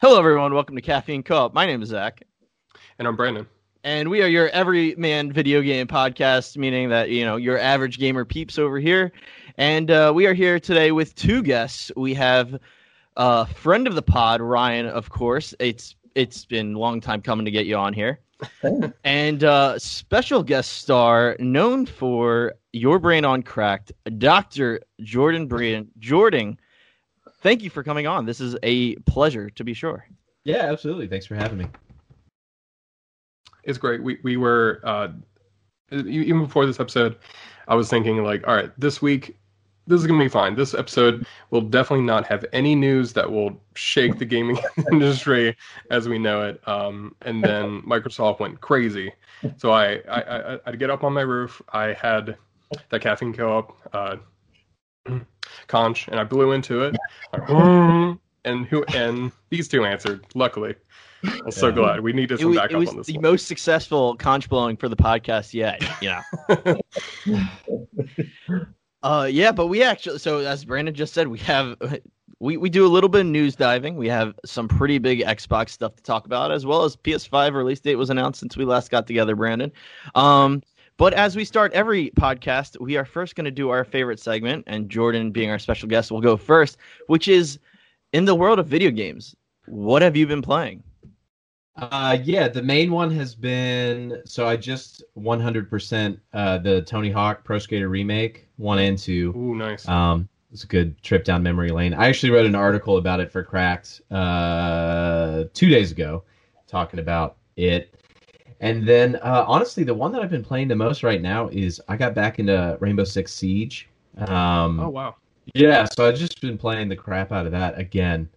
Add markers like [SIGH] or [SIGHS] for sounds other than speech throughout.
Hello, everyone. Welcome to Caffeine Co-op. My name is Zach, And I'm Brandon. and we are your everyman video game podcast, meaning that you know your average gamer peeps over here. And uh, we are here today with two guests. We have a friend of the pod, Ryan, of course. It's it's been a long time coming to get you on here. and uh, special guest star known for Your Brain on Cracked, Dr. Jordan Brian. Jordan, thank you for coming on. This is a pleasure, to be sure. Yeah, absolutely. Thanks for having me. It's great. We we were uh, even before this episode, I was thinking like, all right, this week, this is gonna be fine. This episode will definitely not have any news that will shake the gaming [LAUGHS] industry as we know it. Um, and then Microsoft went crazy, so I I, I I'd get up on my roof. I had that caffeine co-op uh, conch, and I blew into it. And who and these two answered. Luckily, I'm so glad. We needed it, some was, backup it was on this the one. most successful conch blowing for the podcast yet. You know. [LAUGHS] uh, yeah, but we actually so as Brandon just said, we have we we do a little bit of news diving. We have some pretty big Xbox stuff to talk about, as well as PS5 release date was announced since we last got together, Brandon. Um, but as we start every podcast, we are first going to do our favorite segment, and Jordan, being our special guest, will go first, which is in the world of video games. What have you been playing? Uh, yeah, the main one has been so I just 100% uh, the Tony Hawk Pro Skater remake one and two. Ooh, nice. Um, it's a good trip down memory lane. I actually wrote an article about it for Cracked uh, two days ago, talking about it. And then, uh, honestly, the one that I've been playing the most right now is I got back into Rainbow Six Siege. Um, oh wow. Yeah, so I've just been playing the crap out of that again.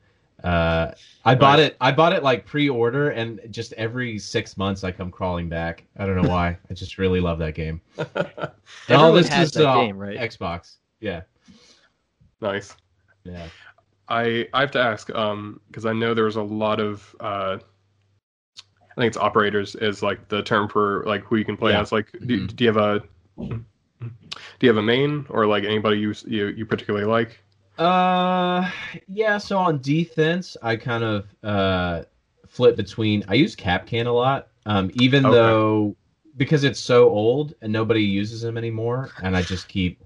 Uh, I bought it. I bought it like pre-order, and just every six months I come crawling back. I don't know why. I just really love that game. [LAUGHS] And all this has is that uh, game, right? Xbox. Yeah, nice. yeah. I I have to ask um because I know there was a lot of uh I think it's operators is like the term for like who you can play Yeah. as. Like, do, Mhm. do you have a do you have a main or like anybody you you, you particularly like? Uh, yeah. So on defense, I kind of uh flip between. I use Kapkan a lot. Um, even Okay. though because it's so old and nobody uses him anymore, and I just keep.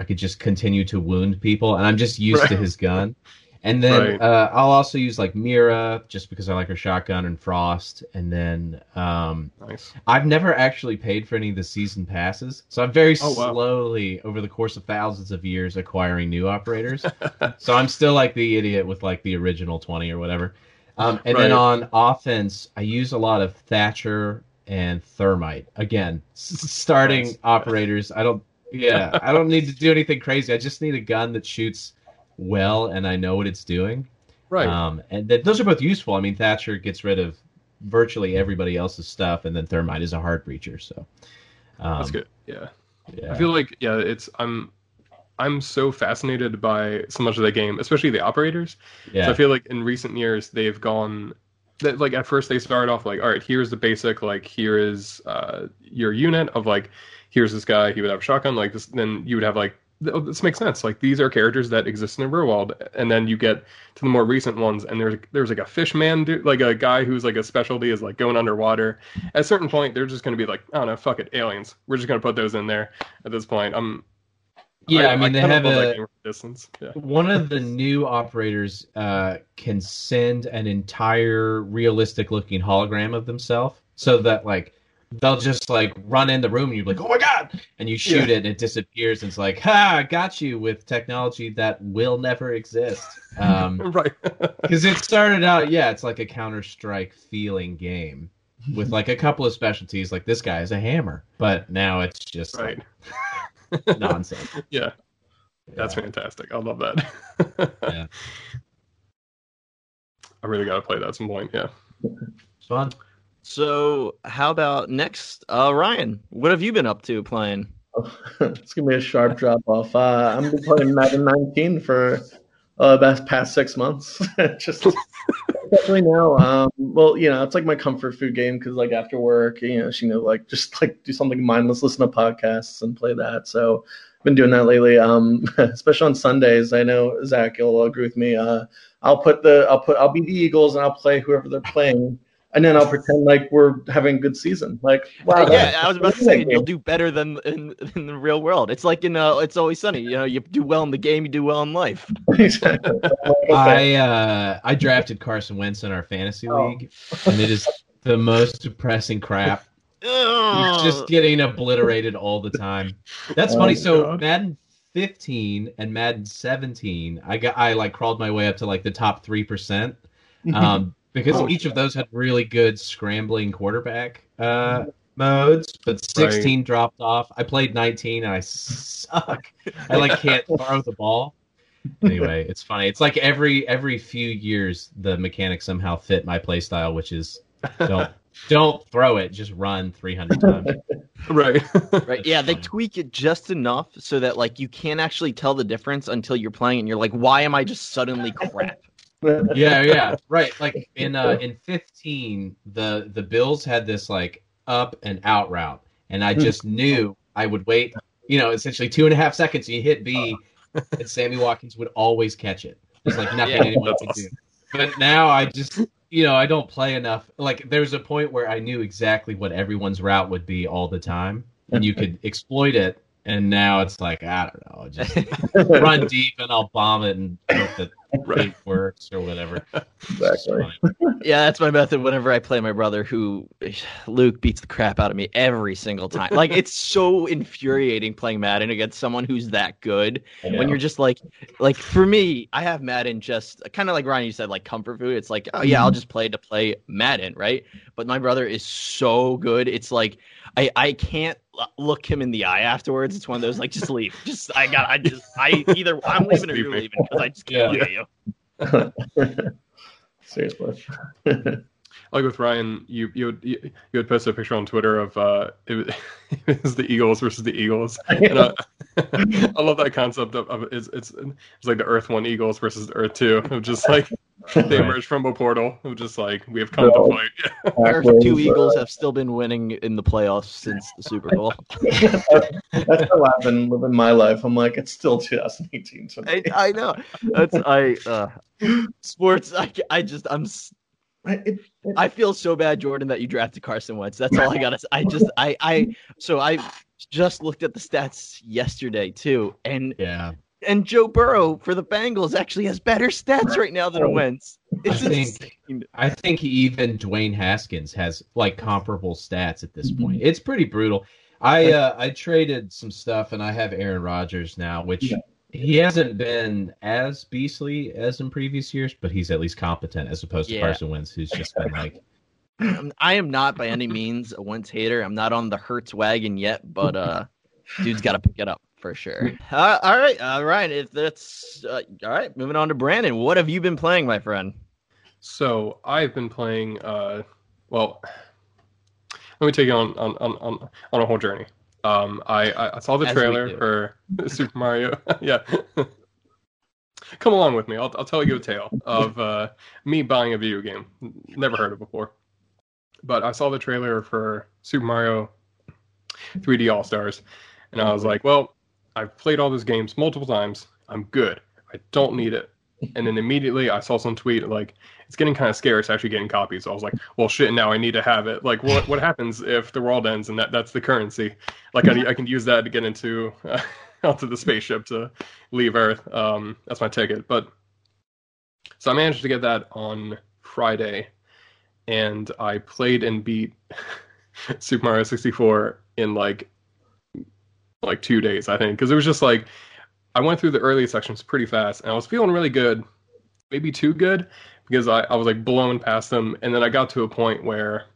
I could just continue to wound people, and I'm just used to his gun. And then Right. uh, I'll also use like Mira just because I like her shotgun and Frost. And then um, Nice. I've never actually paid for any of the season passes, so I'm very Oh, wow. slowly over the course of thousands of years acquiring new operators. [LAUGHS] so I'm still like the idiot with like the original twenty or whatever. Um, and then on offense, I use a lot of Thatcher and Thermite. Again, s- starting Nice. operators. I don't. Yeah, [LAUGHS] I don't need to do anything crazy. I just need a gun that shoots well and I know what it's doing. Right. Um, and th- those are both useful. I mean, Thatcher gets rid of virtually everybody else's stuff, and then Thermite is a hard breacher. So um, That's good. Yeah. Yeah. I feel like yeah, it's I'm I'm so fascinated by so much of the game, especially the operators. yeah. So I feel like in recent years they've gone that like at first they started off like all right here's the basic like here is uh your unit of like here's this guy he would have a shotgun like this then you would have like oh, this makes sense. Like these are characters that exist in the real world and then you get to the more recent ones and there's there's like a fishman dude like a guy who's like a specialty is like going underwater. At a certain point they're just going to be like I don't know fuck it aliens. We're just going to put those in there at this point. I'm yeah, I, mean, they have a distance. Yeah. one of the new operators uh, can send an entire realistic looking hologram of themselves, so that like they'll just like run in the room and you're like, oh my god, and you shoot Yeah. it and it disappears. And it's like, ha, I got you with technology that will never exist. Um, [LAUGHS] right [LAUGHS] Because it started out, yeah, it's like a Counter Strike feeling game with like a couple of specialties. Like this guy is a hammer, but now it's just right like, [LAUGHS] nonsense. yeah That's Yeah. fantastic. I love that. Yeah. I really gotta play that at some point. Yeah. It's fun. So, how about next, uh, Ryan? What have you been up to playing? [LAUGHS] it's gonna be a sharp drop off. Uh, I'm been playing Madden 19 for uh, the past six months. [LAUGHS] Just especially now. Um, well, you know, it's like my comfort food game because like after work, you know, she know like just like do something mindless, listen to podcasts and play that. So I've been doing that lately. Um, [LAUGHS] especially on Sundays. I know Zach, you'll agree with me. Uh, I'll put the I'll put I'll be the Eagles and I'll play whoever they're playing, and then I'll pretend like we're having a good season. Like wow, yeah, that's- I was about to say you'll do better than in, in the real world. It's like in uh, It's Always Sunny. You know, you do well in the game, you do well in life. [LAUGHS] exactly. [LAUGHS] I uh, I drafted Carson Wentz in our fantasy Oh. league, and it is the most depressing crap. He's just getting obliterated all the time. That's Oh, funny. So God. Madden 15 and Madden 17, I got I like crawled my way up to like the top three percent, [LAUGHS] um, because Oh, each of those had really good scrambling quarterback uh, modes. But 16 dropped off. I played 19 and I suck. I like can't [LAUGHS] throw the ball. Anyway, it's funny. It's like every every few years the mechanics somehow fit my play style, which is don't [LAUGHS] don't throw it, just run 300 times. [LAUGHS] right. Right. Yeah, they tweak it just enough so that like you can't actually tell the difference until you're playing and you're like, why am I just suddenly crap? Yeah, [LAUGHS] yeah, right. Like in uh, in fifteen, the the Bills had this like up and out route, and I just knew I would wait. You know, essentially two and a half seconds. You hit B, [LAUGHS] and Sammy Watkins would always catch it. There's like [LAUGHS] nothing Yeah, anyone could awesome. do. But now I just, you know, I don't play enough. Like there's a point where I knew exactly what everyone's route would be all the time, and you could exploit it. And now it's like I don't know, just run deep and I'll bomb it and hope that Right. works or whatever. [LAUGHS] exactly. Yeah, that's my method whenever I play my brother who Luke beats the crap out of me every single time. Like it's so infuriating playing Madden against someone who's that good. when you're just like like for me i have madden just kind of like ryan you said like comfort food it's like oh yeah i'll just play to play madden right but my brother is so good it's like i i can't look him in the eye afterwards it's one of those like just leave just i got i just i either i'm leaving or you're leaving because i just can't Yeah. You [LAUGHS] Seriously. [LAUGHS] like with Ryan, you you would, you, you had posted a picture on Twitter of uh, it was, [LAUGHS] it was the Eagles versus the Eagles, and I, [LAUGHS] I love that concept of, of it's, it's it's like the Earth One Eagles versus the Earth Two, of just like they Right. emerged from a portal, of just like we have come No. to fight. our Backwards, two uh, eagles have still been winning in the playoffs since the super bowl [LAUGHS] That's how I've been living my life. I'm like, it's still 2018 I. I know that's i uh sports i, I just i'm s- It- it- I feel so bad, Jordan, that you drafted Carson Wentz. That's all I gotta. say. I just, I, I. So I just looked at the stats yesterday too, and Yeah. and Joe Burrow for the Bengals actually has better stats right now than Wentz. It's I think insane. I think even Dwayne Haskins has like comparable stats at this Mm-hmm. point. It's pretty brutal. I uh, I traded some stuff and I have Aaron Rodgers now, which Yeah. He hasn't been as beastly as in previous years, but he's at least competent as opposed to Yeah. Carson Wentz, who's just been like I'm- not by any means a Wentz hater. I'm not on the Hurts wagon yet, but uh, dude's got to pick it up for sure. Uh, all right, all right. If that's uh, all right, moving on to Brandon. What have you been playing, my friend? So I've been playing. Uh, well, let me take you on on on on, on a whole journey. Um, I I saw the As trailer for [LAUGHS] Super Mario. [LAUGHS] yeah. [LAUGHS] Come along with me. I'll I'll tell you a tale of uh, me buying a video game. Never heard of before. But I saw the trailer for Super Mario 3D All Stars, and I was like, well, I've played all those games multiple times. I'm good. I don't need it. And then immediately I saw some tweet like it's getting kind of scarce actually getting copies. So I was like, well, shit, now I need to have it. Like, what what happens if the world ends and that that's the currency? Like, I, I can use that to get into uh, [LAUGHS] onto the spaceship to leave Earth. Um, that's my ticket. But so I managed to get that on Friday, and I played and beat [LAUGHS] Super Mario 64 in like like two days, I think, because it was just like I went through the early sections pretty fast, and I was feeling really good, maybe too good, because I, I was like blown past them, and then I got to a point where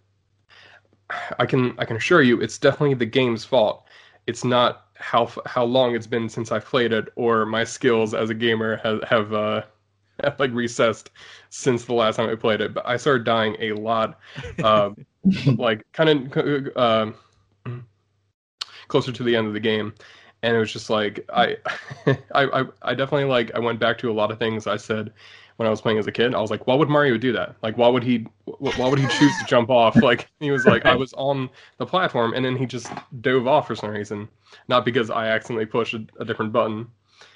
I can I can assure you it's definitely the game's fault. It's not how how long it's been since I've played it, or my skills as a gamer have have, uh, have [LAUGHS] like recessed since the last time I played it. But I started dying a lot, [LAUGHS] uh, like kind of uh, closer to the end of the game and it was just like I, [LAUGHS] I i i definitely like i went back to a lot of things i said when i was playing as a kid i was like why would mario do that like why would he why would he choose to jump off [LAUGHS] like he was like i was on the platform and then he just dove off for some reason not because i accidentally pushed a, a different button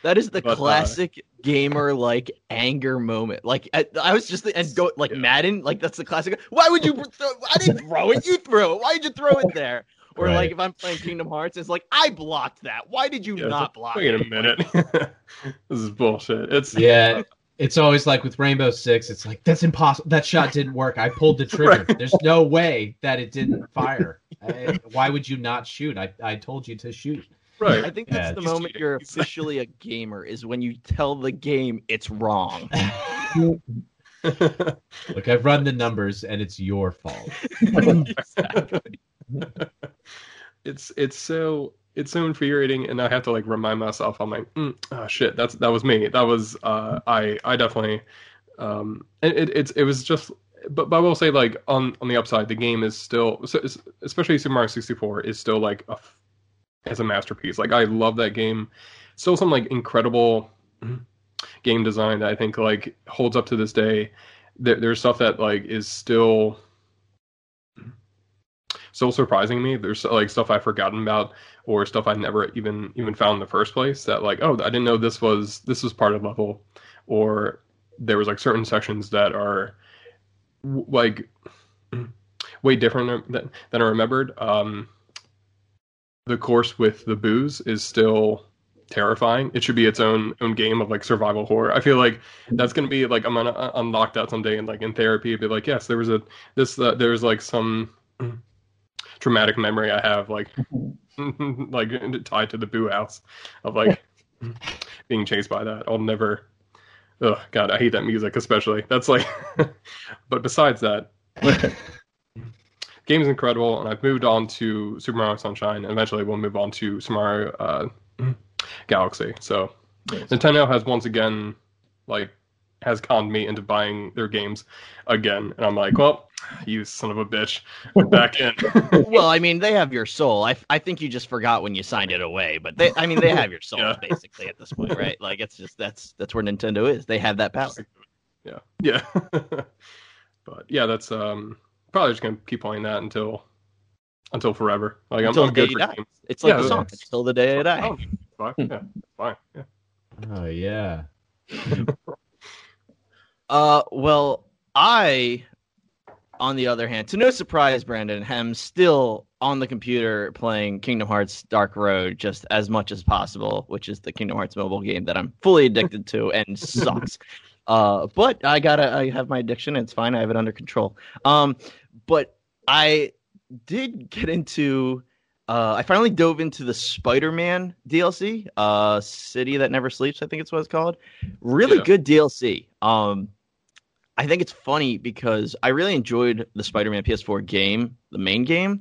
That is the But, uh, classic gamer like anger moment. Like I, I was just and go like Yeah. Madden. Like that's the classic. Why would you? Throw, I didn't throw it. You threw it. Why did you throw it there? Or Right. like if I'm playing Kingdom Hearts, it's like I blocked that. Why did you Yeah, not block Wait it? a minute. [LAUGHS] this is bullshit. It's Yeah, it's always like with Rainbow Six. It's like that's impossible. That shot didn't work. I pulled the [LAUGHS] trigger. Right. There's no way that it didn't fire. I, why would you not shoot? I, I told you to shoot. right. I think that's Yeah. the moment cheating. you're officially a gamer is when you tell the game it's wrong. [LAUGHS] Look, I've run the numbers, and it's your fault. [LAUGHS] exactly. it's it's so it's so infuriating and i have to like remind myself i'm like mm, oh shit that's that was me. That was uh i i definitely um it, it it's it was just but, but i will say like on on the upside the game is still especially super mario 64 is still like a as a masterpiece. Like i love that game. Still some like incredible game design that i think like holds up to this day. There, there's stuff that like is still still surprising me. There's like stuff I've forgotten about or stuff I never even even found in the first place that like, oh, I didn't know this was this was part of level or there was like certain sections that are like [CLEARS THROAT] way different than, than I remembered. Um, the course with the Boos is still terrifying. It should be its own own game of like survival horror. I feel like that's gonna be like I'm gonna unlock that someday and like in therapy be like, yes, there was a this uh, there was like some [CLEARS THROAT] traumatic memory I have like [LAUGHS] like tied to the boo house of like [LAUGHS] being chased by that. I'll never. Oh God, I hate that music especially. That's like. [LAUGHS] but besides that, game is incredible, and I've moved on to Super Mario Sunshine, and eventually we'll move on to Super Mario uh, Galaxy. So Nintendo has once again, like, has conned me into buying their games again, and I'm like, well, you son of a bitch, I'm [LAUGHS] back in. well, I mean, they have your soul. I, I think you just forgot when you signed it away, but they, I mean, they have your soul Yeah. basically at this point, right? Like it's just that's that's where Nintendo is. They have that power. yeah, yeah. [LAUGHS] but yeah, that's um probably just gonna keep playing that until until forever. Like I'm, Until I'm good for you die. games. It's like Yeah, the song it's- until the day I die. Oh, fine. Yeah, fine. Yeah. Oh yeah. [LAUGHS] Uh, well, I, on the other hand, to no surprise, Brandon, am still on the computer playing Kingdom Hearts Dark Road just as much as possible, which is the Kingdom Hearts mobile game that I'm fully addicted to and [LAUGHS] sucks. Uh, but I gotta, I have my addiction. It's fine. I have it under control. Um, but I did get into. Uh, I finally dove into the Spider-Man DLC, uh, City That Never Sleeps. I think it's what it's called. Really Yeah. good DLC. Um, I think it's funny because I really enjoyed the Spider-Man PS4 game, the main game,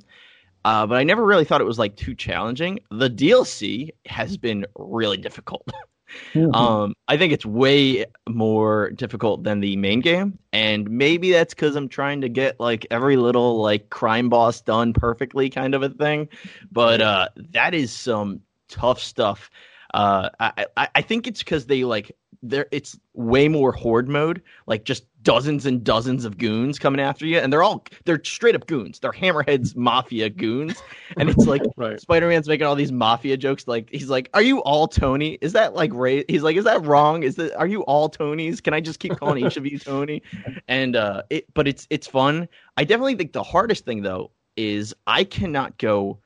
uh, but I never really thought it was like too challenging. The DLC has been really difficult. [LAUGHS] um, I think it's way more difficult than the main game, and maybe that's because I'm trying to get like every little like crime boss done perfectly, kind of a thing. But uh, that is some tough stuff. Uh, I, I I think it's because they like there it's way more horde mode, like just dozens and dozens of goons coming after you, and they're all they're straight up goons. They're hammerheads mafia goons, and it's like [LAUGHS] Right. Spider Man's making all these mafia jokes. Like he's like, "Are you all Tony? Is that like Ray?" He's like, "Is that wrong? Is that are you all Tonys? Can I just keep calling each of you [LAUGHS] Tony?" And uh, it but it's it's fun. I definitely think the hardest thing though is I cannot go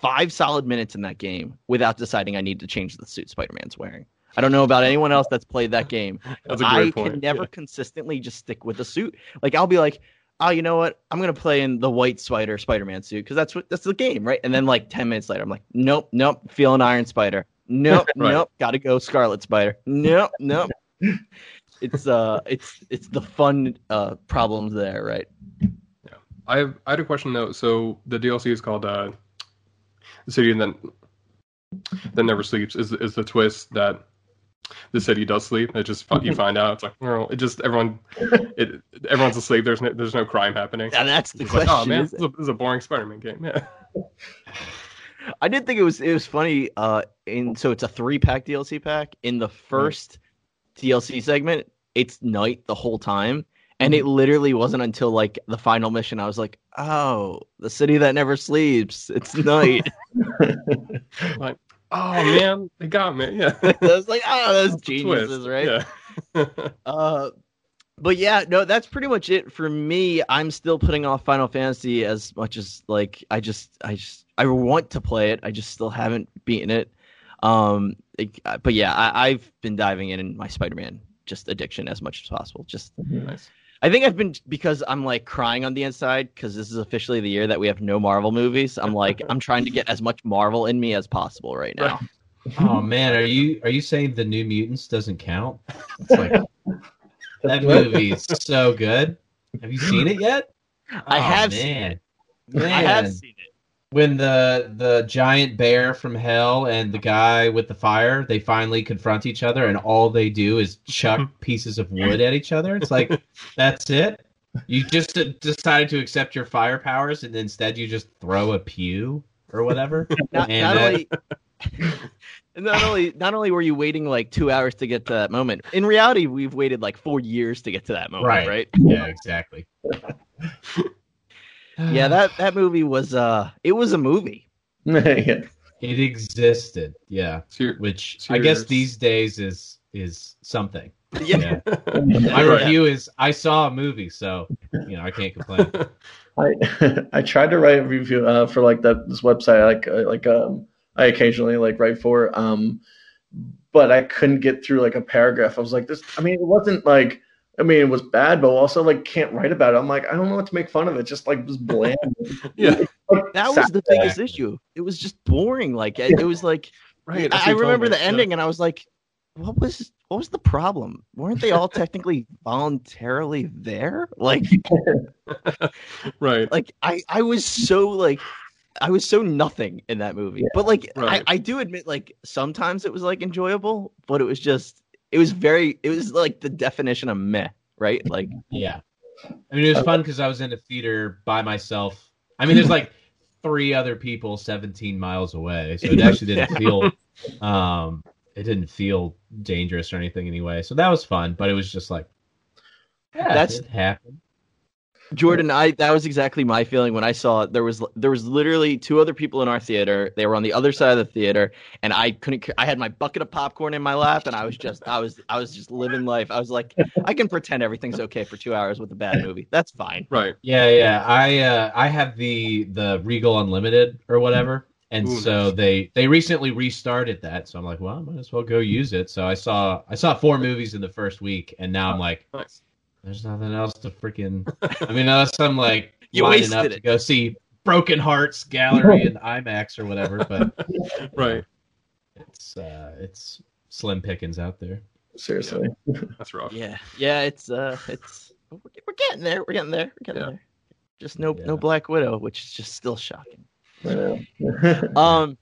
five solid minutes in that game without deciding I need to change the suit Spider Man's wearing. I don't know about anyone else that's played that game. [LAUGHS] That's a I great point. can never Yeah. consistently just stick with the suit. Like I'll be like, oh, you know what? I'm gonna play in the white Spider Spider-Man suit because that's what that's the game, right? And then like ten minutes later, I'm like, nope, nope, feeling Iron Spider. Nope, [LAUGHS] Right. nope, gotta go Scarlet Spider. Nope, nope. [LAUGHS] it's uh, it's it's the fun uh problems there, right? Yeah, I have I had a question though. So the DLC is called uh, the city that that never sleeps. Is is the twist that the city does sleep? It just you find out it's like well, it just everyone it everyone's asleep. There's no, there's no crime happening. And that's the It's like, question. oh man, this is, a, this is a boring Spider-Man game. Yeah, [LAUGHS] I did think it was it was funny. Uh, in so it's a three pack DLC pack. In the first DLC segment, it's night the whole time, and it literally wasn't until like the final mission I was like, oh, the city that never sleeps. It's [LAUGHS] night. [LAUGHS] oh Oh man, they got me. Yeah. [LAUGHS] I was like, oh, those Twist. geniuses, right? Yeah. Uh, but yeah, no, that's pretty much it for me. I'm still putting off Final Fantasy as much as like I just, I just, I want to play it. I just still haven't beaten it. Um, it- but yeah, I, I've been diving in in my Spider-Man just addiction as much as possible. Just, nice. I think I've been because I'm like crying on the inside because this is officially the year that we have no Marvel movies. I'm like, I'm trying to get as much Marvel in me as possible right now. Oh man, are you are you saying the New Mutants doesn't count? It's like [LAUGHS] that movie is so good. Have you seen it yet? I Oh, have seen man. I have seen it. When the the giant bear from hell and the guy with the fire they finally confront each other and all they do is chuck [LAUGHS] pieces of wood at each other. It's like [LAUGHS] that's it? You just uh, decided to accept your fire powers and instead you just throw a pew or whatever? [LAUGHS] Not, And, not uh, only not only not only were you waiting like two hours to get to that moment in reality we've waited like four years to get to that moment right, Right. yeah exactly yeah [SIGHS] that that movie was uh it was a movie [LAUGHS] yeah. it existed yeah So which So i guess these days is is something [LAUGHS] yeah, yeah my Yeah. review is i saw a movie so you know i can't complain [LAUGHS] I I tried to write a review uh, for like that this website like uh, like um I occasionally like write for um but I couldn't get through like a paragraph. I was like this I mean it wasn't like I mean it was bad but also like can't write about it. I'm like I don't know what to make fun of it. Just like was bland. [LAUGHS] yeah. Like, that was the sad. biggest issue it was just boring like it, it was like [LAUGHS] Right. I, I remember the ending Yeah. and i was like what was what was the problem weren't they all [LAUGHS] technically voluntarily there like Right. like I I was so like I was so nothing in that movie. Yeah. but like Right. I, I do admit like sometimes it was like enjoyable, but it was just it was very it was like the definition of meh, right? Like Yeah. I mean, it was fun because I was in a theater by myself. I mean, there's like three other people 17 miles away, so it actually didn't [LAUGHS] feel, um, it didn't feel dangerous or anything anyway. So that was fun, but it was just like, yeah, That's- happened. Jordan, I that was exactly my feeling when I saw it. There was there was literally two other people in our theater. They were on the other side of the theater, and I couldn't. I had my bucket of popcorn in my lap, and I was just I was I was just living life. I was like, I can pretend everything's okay for two hours with a bad movie. That's fine. Right. Yeah, yeah. I uh, I have the the Regal Unlimited or whatever, and Ooh, so nice. they they recently restarted that. So I'm like, well, I might as well go use it. So I saw I saw four movies in the first week, and now I'm like, Nice. There's nothing else to freaking. I mean, unless I'm like [LAUGHS] You lining up it. to go see Broken Hearts Gallery in IMAX or whatever, but [LAUGHS] Right. it's uh, it's slim pickings out there. Seriously. That's rough. Yeah, yeah. It's uh, it's we're, we're getting there. We're getting there. We're getting Yeah. there. Just no no Black Widow, which is just still shocking. I. Um,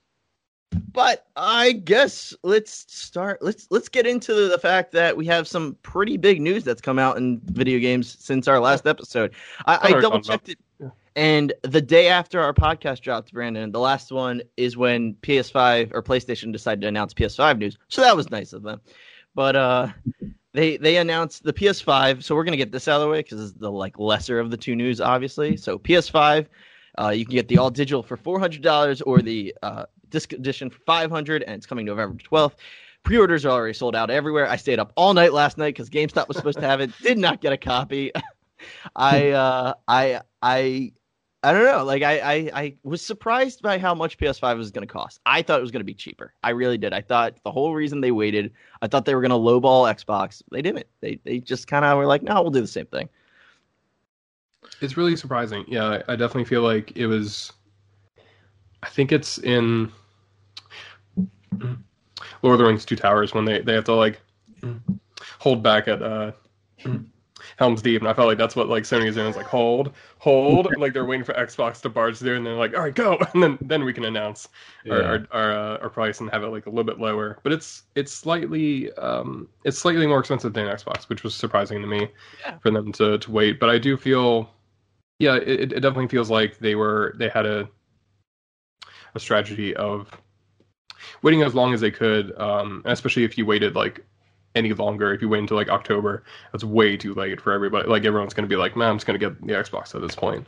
but I guess let's start. Let's let's get into the fact that we have some pretty big news that's come out in video games since our last episode. I, I double checked it, Yeah. and the day after our podcast dropped, Brandon, the last one is when PS5 or PlayStation decided to announce PS5 news. So that was nice of them. But uh, they they announced the PS5. So we're gonna get this out of the way because it's the like lesser of the two news, obviously. So PS5. Uh, you can get the all digital for four hundred dollars or the uh, disc edition for five hundred, and it's coming November twelfth. Pre-orders are already sold out everywhere. I stayed up all night last night because GameStop was supposed to have it. [LAUGHS] Did not get a copy. [LAUGHS] I uh, I I I don't know. Like I, I I was surprised by how much PS5 was going to cost. I thought it was going to be cheaper. I really did. I thought the whole reason they waited, I thought they were going to lowball Xbox. They didn't. They they just kind of were like, no, we'll do the same thing. It's really surprising. Yeah, I, I definitely feel like it was. I think it's in Lord of the Rings: Two Towers when they they have to like hold back at uh, Helm's Deep, and I felt like that's what like Sony is doing. Is like hold, hold, like they're waiting for Xbox to barge through, and they're like, all right, go, [LAUGHS] and then then we can announce our our our, uh, our price and have it like a little bit lower. But it's it's slightly um it's slightly more expensive than Xbox, which was surprising to me Yeah. for them to to wait. But I do feel, yeah, it, it definitely feels like they were they had a a strategy of waiting as long as they could, um, especially if you waited like any longer. If you wait until like October, that's way too late for everybody. Like everyone's going to be like, man, I'm just going to get the Xbox at this point.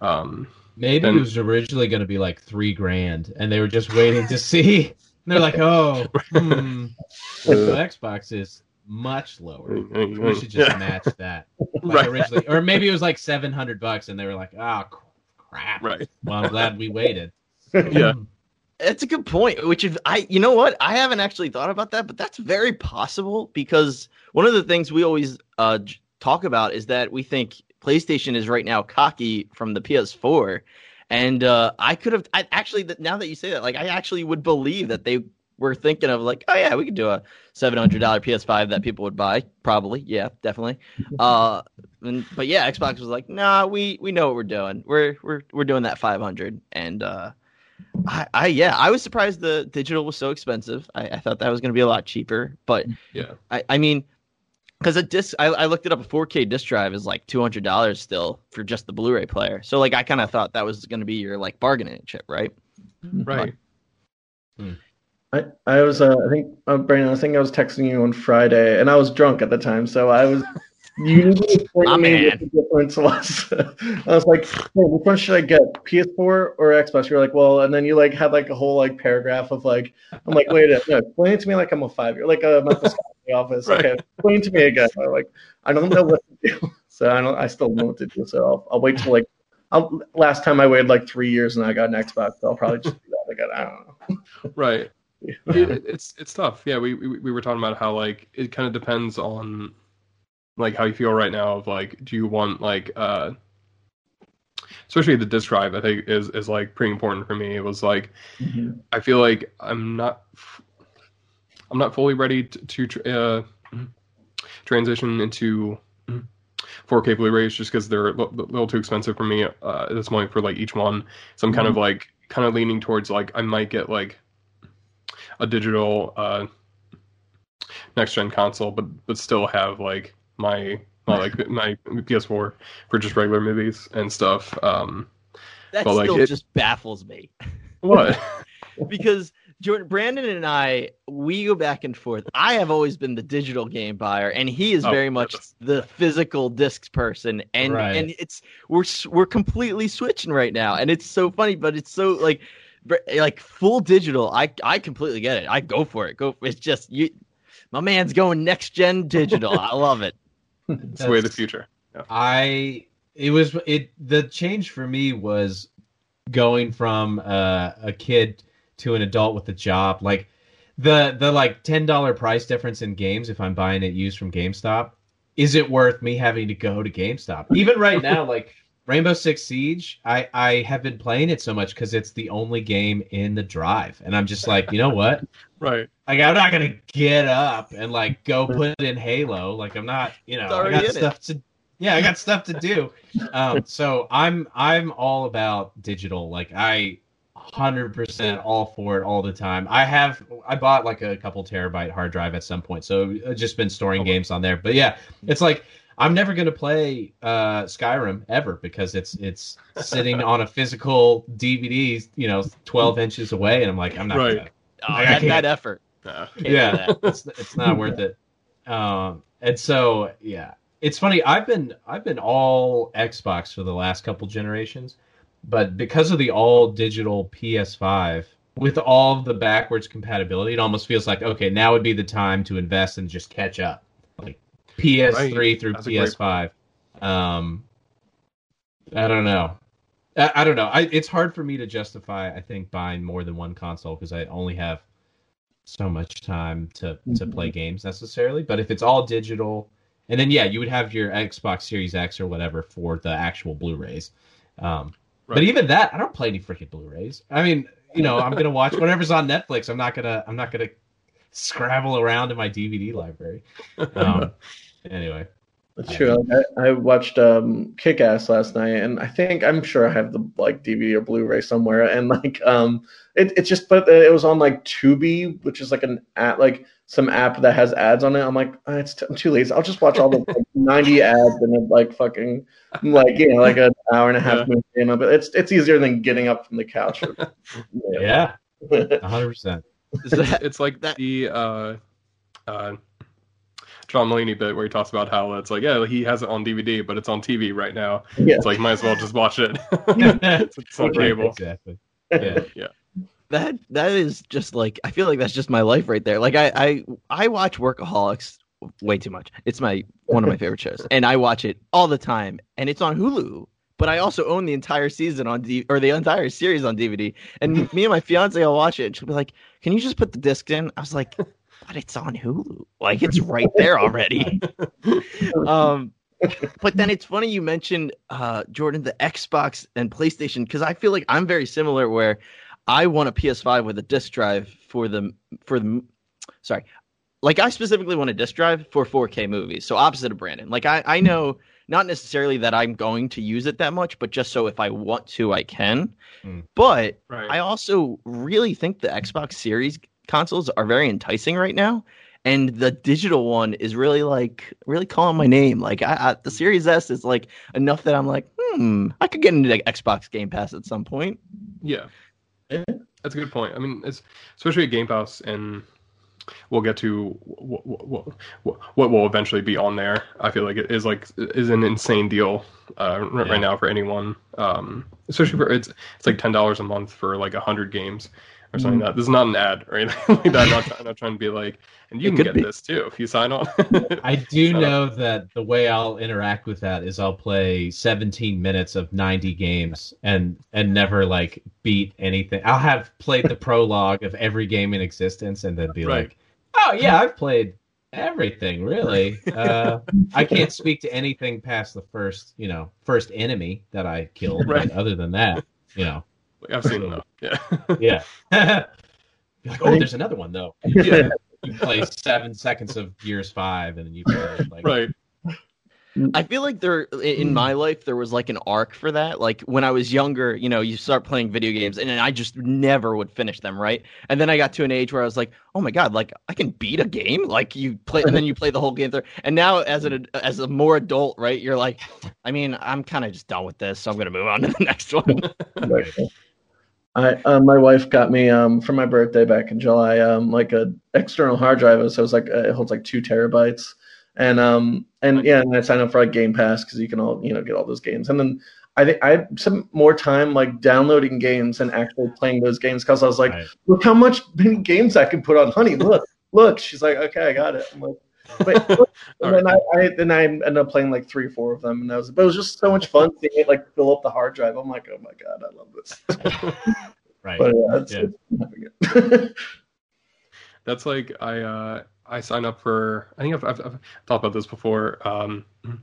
Um, Maybe And- it was originally going to be like three grand, and they were just waiting to see [LAUGHS] they're like, oh, hmm, [LAUGHS] Uh, Xbox is much lower. uh, We should just yeah. [LAUGHS] match that. Like Right. originally, or maybe it was like seven hundred bucks, and they were like, oh crap. Right. Well, I'm glad we waited. Yeah. That's a good point. Which I, you know what, I haven't actually thought about that, but that's very possible because one of the things we always uh, talk about is that we think PlayStation is right now cocky from the PS4, and uh, I could have, I actually, now that you say that, like I actually would believe that they were thinking of like, oh yeah, we could do a seven hundred dollar PS5 that people would buy, probably, yeah, definitely. [LAUGHS] Uh, and, but yeah, Xbox was like, nah, we we know what we're doing. We're we're we're doing that five hundred, and uh, I, I yeah, I was surprised the digital was so expensive. I, I thought that was going to be a lot cheaper, but Yeah. I, I mean, because a disc, I, I looked it up. A 4K disc drive is like two hundred dollars still for just the Blu-ray player. So like, I kind of thought that was going to be your like bargaining chip, right? Right. I, I was uh, I think uh, Brandon, I think I was texting you on Friday, and I was drunk at the time, so I was. [LAUGHS] You need to explain My to me man. what the difference was. [LAUGHS] I was like, hey, which one should I get, PS4 or Xbox? You're like, well, and then you like had like a whole like paragraph of like, I'm like, wait, a- no, explain it to me like I'm a five year, like a Michael Scott in the office. Right. Okay, explain to me again. I'm like, I don't know what to do, [LAUGHS] so I don't, I still don't know what to do. So I'll, I'll wait till like, I'll, last time I waited like three years and I got an Xbox, so I'll probably just do that again. I don't know. [LAUGHS] Right. It, it's it's tough. Yeah, we, we we were talking about how like it kind of depends on like how you feel right now. Of like, do you want like uh, especially the disk drive? I think is is like pretty important for me. It was like I feel like I'm not I'm not fully ready to, to uh, transition into 4K Blu-rays just because they're a little too expensive for me uh, at this point for like each one. So I'm kind of like kind of leaning towards like I might get like a digital uh, next gen console, but but still have like my my like [LAUGHS] my PS4 for just regular movies and stuff. Um, That But, like, still it- just baffles me [LAUGHS] what? because Jordan, Brandon, and I, we go back and forth. I have always been the digital game buyer, and he is Oh, very much the physical discs person. And Right. and it's we're we're completely switching right now, and it's so funny, but it's so like like full digital. I I completely get it. I go for it. Go. It's just you. My man's going next gen digital. I love it. It's the way of the future. I it was it the change for me was going from uh, a kid to an adult with a job. Like the the like ten dollar price difference in games if I'm buying it used from GameStop, is it worth me having to go to GameStop? Even right now, [LAUGHS] like Rainbow Six Siege, I I have been playing it so much because it's the only game in the drive, and I'm just like, you know what? [LAUGHS] Right. Like I'm not gonna get up and like go put it in Halo. Like I'm not, you know, I got in it. stuff to. Yeah, I got stuff to do. Um, [LAUGHS] so I'm I'm all about digital. Like I, hundred percent all for it all the time. I have I bought like a couple terabyte hard drive at some point, so I've just been storing Oh, games on there. But yeah, it's like I'm never gonna play uh, Skyrim ever because it's it's sitting on a physical DVD, you know, twelve inches away, and I'm like, I'm not. Right. Gonna, Oh, I that, can't- that effort. Yeah. Yeah, that. it's it's not worth it. Um, and so yeah, it's funny. I've been I've been all Xbox for the last couple generations, but because of the all digital PS5 with all of the backwards compatibility, it almost feels like okay, now would be the time to invest and just catch up, like PS3 Right. through That's PS5. Um, I don't know. I, I don't know. I, it's hard for me to justify. I think buying more than one console because I only have so much time to to Mhm. play games necessarily. But if it's all digital, and then yeah, you would have your Xbox Series X or whatever for the actual Blu-rays. Um, But even that, I don't play any freaking Blu-rays. I mean, you know, I'm gonna watch whatever's on Netflix. I'm not gonna I'm not gonna scrabble around in my DVD library. Um, [LAUGHS] anyway, That's true. I, I watched um, Kick Ass last night, and I think I'm sure I have the like DVD or Blu-ray somewhere. And like, um, it it's just but it was on like Tubi, which is like an at like some app that has ads on it. I'm like, ah, it's t- I'm too lazy. I'll just watch all the like, [LAUGHS] 90 ads and like fucking like you know like an hour and a half Yeah. movie. You know, but it's it's easier than getting up from the couch. yeah, [LAUGHS] 100. percent it's like that- the uh, uh, John Mulaney bit where he talks about how it's like, yeah, he has it on DVD, but it's on TV right now. Yeah. It's like, might as well just watch it. [LAUGHS] it's, it's on cable. Exactly. Yeah. [LAUGHS] Yeah. that that is just like I feel like that's just my life right there. Like I I I watch Workaholics way too much. It's my one of my favorite shows, and I watch it all the time, and it's on Hulu. But I also own the entire season on D or the entire series on DVD. And me and my fiance will watch it, and she'll be like, "Can you just put the disc in?" I was like, "But it's on Hulu. Like it's right there already." [LAUGHS] um, but then it's funny you mentioned uh, Jordan the Xbox and PlayStation because I feel like I'm very similar where I want a PS5 with a disc drive for the for the sorry like I specifically want a disc drive for 4K movies. So opposite of Brandon. Like I I know not necessarily that I'm going to use it that much, but just so if I want to, I can. Mm. But Right. I also really think the Xbox Series consoles are very enticing right now. And the digital one is really like really calling my name. Like I, I, the Series S is like enough that I'm like, hmm, I could get into the Xbox Game Pass at some point. Yeah. That's a good point. I mean, it's especially at Game Pass, and we'll get to what, what, what will eventually be on there. I feel like it is like is an insane deal uh, right, Yeah. right now for anyone. Um, especially for it's it's like ten dollars a month for like a hundred games or something. like that this is not an ad or [LAUGHS] anything like that. I'm not, trying, I'm not trying to be like, and you It can get be. this too if you sign on. [LAUGHS] I do up. know that the way I'll interact with that is I'll play 17 minutes of 90 games and and never like beat anything. I'll have played the [LAUGHS] prologue of every game in existence and then be Right. like, "Oh yeah, I've played everything, really." Uh, I can't speak to anything past the first, you know, first enemy that I killed. Right. other than that, you know, Like, I've seen enough. Yeah. yeah. [LAUGHS] Like, oh, there's another one though. [LAUGHS] yeah. You play seven seconds of Gears Five, and then you play like Right. I feel like there in my life there was like an arc for that. Like when I was younger, you know, you start playing video games and then I just never would finish them, right? And then I got to an age where I was like, "Oh my god, like I can beat a game?" Like you play and then you play the whole game through. And now as an as a more adult, right? You're like, I mean, I'm kind of just done with this, so I'm going to move on to the next one. I uh, my wife got me um for my birthday back in July um like a external hard drive so it was like uh, it holds like two terabytes. And um and yeah and I signed up for like Game Pass because you can all you know get all those games. And then I think I had some more time like downloading games and actually playing those games because I was like Right. look how much many games I can put on. Honey look look. She's like okay I got it. I'm like but [LAUGHS] [LAUGHS] and then I, I then I ended up playing like three or four of them and that was but it was just so much fun seeing it like fill up the hard drive I'm like oh my god I love this [LAUGHS] right. but yeah, it's, Yeah. it's. That's like I uh, I signed up for. I think I've, I've, I've talked about this before. Um, [CLEARS THROAT]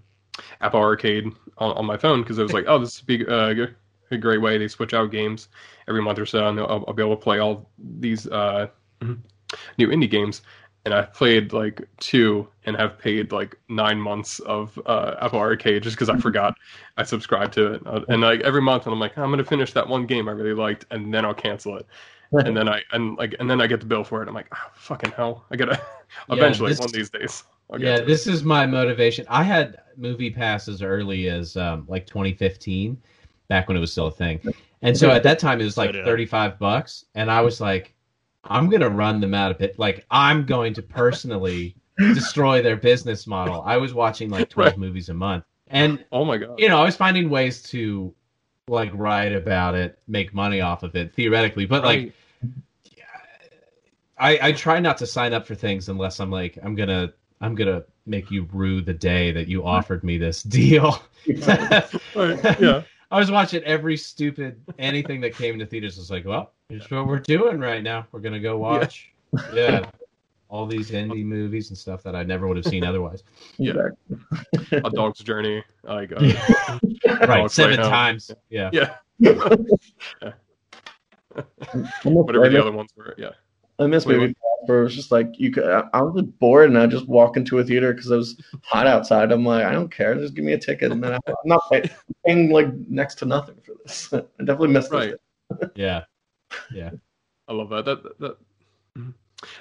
Apple Arcade on, on my phone because it was like, oh, this would be uh, a great way to switch out games every month or so, and I'll, I'll be able to play all these uh, [CLEARS THROAT] new indie games. And I've played like two and have paid like nine months of uh, Apple Arcade just because I forgot I subscribed to it. Uh, And like every month, and I'm like, I'm gonna finish that one game I really liked, and then I'll cancel it and then I and like and then I get the bill for it. I'm like, oh, fucking hell, I gotta [LAUGHS] Yeah, eventually this- one of these days. I'll get yeah, this is my motivation. I had MoviePass as early as um, like 2015, back when it was still a thing. And so at that time it was like 35 bucks, and I was like, I'm gonna run them out of it. Like I'm going to personally [LAUGHS] destroy their business model. I was watching like 12 Right. movies a month, and Oh my god. you know I was finding ways to like write about it, make money off of it theoretically, but like. I, I try not to sign up for things unless I'm like I'm gonna I'm gonna make you rue the day that you offered me this deal. [LAUGHS] Right, yeah. I was watching every stupid anything that came into theaters. I was like, well, here's what we're doing right now. We're gonna go watch, [LAUGHS] yeah, all these indie movies and stuff that I never would have seen otherwise. Yeah. [LAUGHS] A Dog's Journey, like uh, [LAUGHS] right, Dog's seven Way Home. times. Yeah, yeah, I whatever the other ones were. Yeah, I miss Wait, movie Pass where it was just like you could. I, I was just bored and I just walk into a theater because it was hot outside. I'm like, I don't care, just give me a ticket. And then I, I'm not pay, paying like next to nothing for this. [LAUGHS] I definitely missed right. [LAUGHS] this. yeah, I love that. That that. that mm-hmm.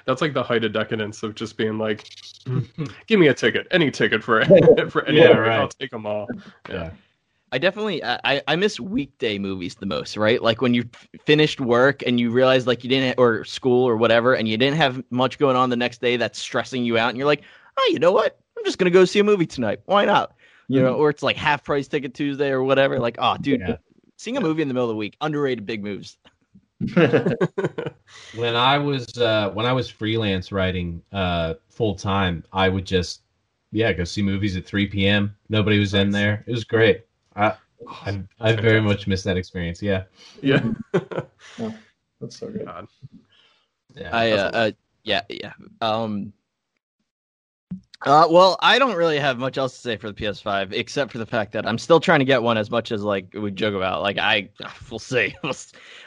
that's like the height of decadence of just being like, mm-hmm. give me a ticket, any ticket for [LAUGHS] for any Yeah, movie, right. I'll take them all. yeah. I definitely I, I- I miss weekday movies the most, right? Like when you f- finished work and you realize like you didn't or school or whatever, and you didn't have much going on the next day that's stressing you out, and you're like, oh, you know what? I'm just gonna go see a movie tonight. Why not? You know, or it's like half price ticket Tuesday or whatever. Like, oh, dude, Yeah. seeing a movie in the middle of the week, underrated big moves. [LAUGHS] [LAUGHS] when I was uh, when I was freelance writing uh, full time, I would just yeah go see movies at 3 p.m. Nobody was in there. It was great. I I, [SIGHS] I very much miss that experience. Yeah. [LAUGHS] [LAUGHS] yeah. That's so good. God. yeah. I uh, uh yeah yeah um uh well I don't really have much else to say for the PS5 except for the fact that I'm still trying to get one as much as like we joke about like I [LAUGHS] we'll see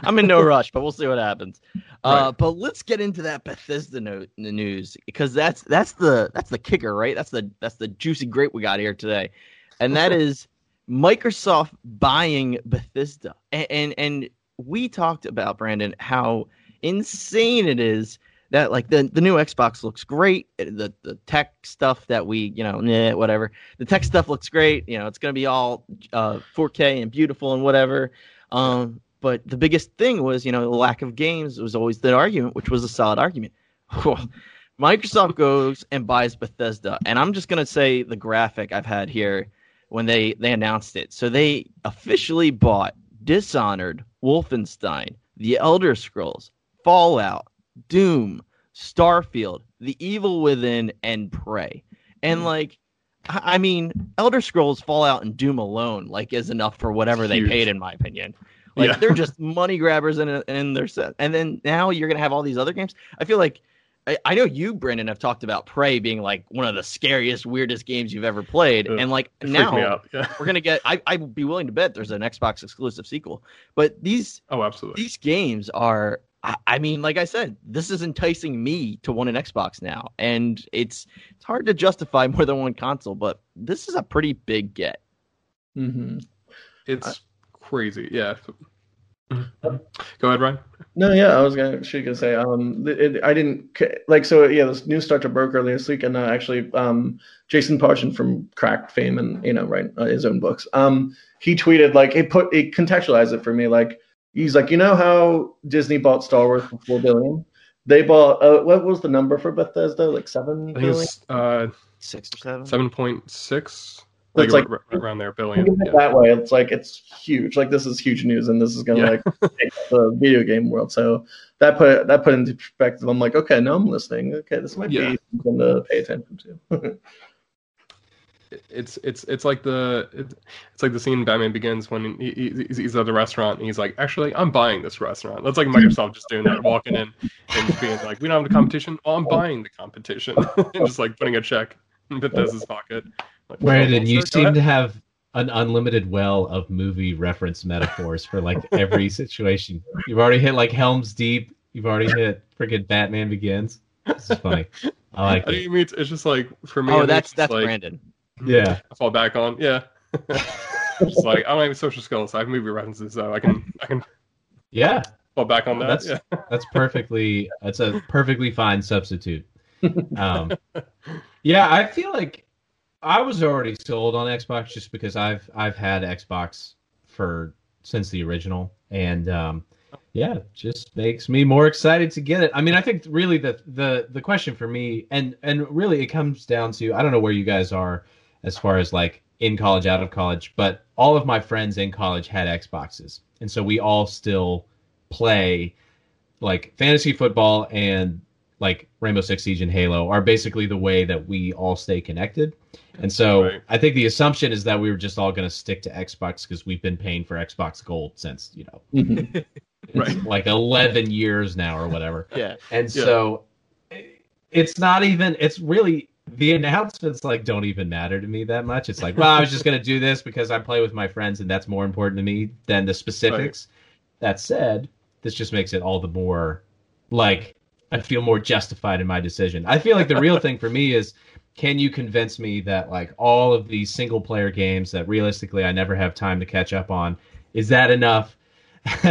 I'm in no rush but we'll see what happens uh Right. but let's get into that Bethesda no- news because that's that's the that's the kicker right that's the that's the juicy grape we got here today and that is Microsoft buying Bethesda and, and and we talked about Brandon how insane it is that like the the new Xbox looks great. The the tech stuff that we you know whatever the tech stuff looks great. You know it's gonna be all uh, 4K and beautiful and whatever. Um, but the biggest thing was you know the lack of games was always the argument, which was a solid argument. [LAUGHS] Microsoft goes and buys Bethesda, and I'm just gonna say the graphic I've had here when they they announced it. So they officially bought Dishonored, Wolfenstein, The Elder Scrolls, Fallout, Doom, Starfield, The Evil Within, and Prey. And hmm. like, I mean, Elder Scrolls, Fallout, and Doom alone like is enough for whatever they Huge. paid, in my opinion. Like Yeah. they're just money grabbers in in their set. And then now you're gonna have all these other games. I feel like. I, I know you, Brendan, have talked about Prey being like one of the scariest, weirdest games you've ever played, Ugh, and like It freaked me now. Yeah. we're gonna get. I I'd be willing to bet there's an Xbox exclusive sequel, but these Oh, absolutely. these games are I, mean like i said this is enticing me to want an xbox now and it's it's hard to justify [LAUGHS] more than one console but this is a pretty big get hmm It's crazy. Yeah. Go ahead, Ryan. No, yeah, I was gonna actually gonna say, um, it, it- I didn't like so. Yeah, this news started broke earlier this week, and uh, actually, um, Jason Pargin from Cracked fame and you know, write uh, his own books. Um, he tweeted like it put it contextualized it for me. Like he's like, you know how Disney bought Star Wars for four billion? They bought uh, what was the number for Bethesda? Like seven I think billion. it's uh, six or seven seven point six. It's Like, like- ar- around there, billion. Yeah. that way. It's like it's huge. Like this is huge news, and this is gonna Yeah. like the video game world. So that put that put into perspective. I'm like, okay, now I'm listening. Okay, this might Yeah. be something to pay attention to. [LAUGHS] It's it's it's like the it's like the scene Batman Begins when he, he, he's- he's at the restaurant and he's like, actually, I'm buying this restaurant. That's like Microsoft just doing that, walking in and being like, we don't have the competition. Oh, I'm buying the competition, [LAUGHS] and just like putting a check in Bethesda's pocket. Like, Brandon, you seem to have an unlimited well of movie reference metaphors for like every [LAUGHS] situation. You've already hit like Helm's Deep. You've already hit freaking Batman Begins. This is funny. I like I it. mean it's, it's just like for me. Oh that's that's like, brandon Yeah. I fall back on. Yeah. [LAUGHS] Just like I don't have any social skills. I have movie references, so I can I can Yeah. fall back on that. That's- yeah. That's perfectly. That's a perfectly fine substitute. [LAUGHS] Um, yeah, I feel like I was already sold on Xbox just because I've I've had Xbox for since the original, and um, yeah, just makes me more excited to get it. I mean, I think really the the the question for me, and and really it comes down to I don't know where you guys are as far as like in college, out of college, but all of my friends in college had Xboxes, and so we all still play like fantasy football and like Rainbow Six Siege and Halo are basically the way that we all stay connected. And so Right. I think the assumption is that we were just all going to stick to Xbox because we've been paying for Xbox Gold since, you know, Mhm. [LAUGHS] Right. like 11 years now or whatever. yeah And Yeah. so it's not even, it's really, the announcements like don't even matter to me that much. It's like, well, I was just going to do this because I play with my friends and that's more important to me than the specifics. That said, this just makes it all the more like I feel more justified in my decision. I feel like the real thing for me is can you convince me that like all of these single player games that realistically I never have time to catch up on is that enough [LAUGHS]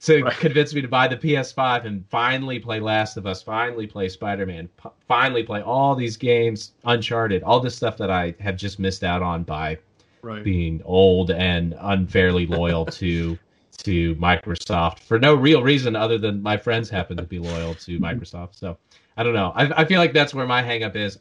to Right. convince me to buy the PS5 and finally play Last of Us, finally play Spider-Man, p- finally play all these games, Uncharted, all this stuff that I have just missed out on by Right. being old and unfairly loyal to to Microsoft for no real reason other than my friends happen to be loyal to Microsoft. So I don't know. I, I feel like that's where my hangup is.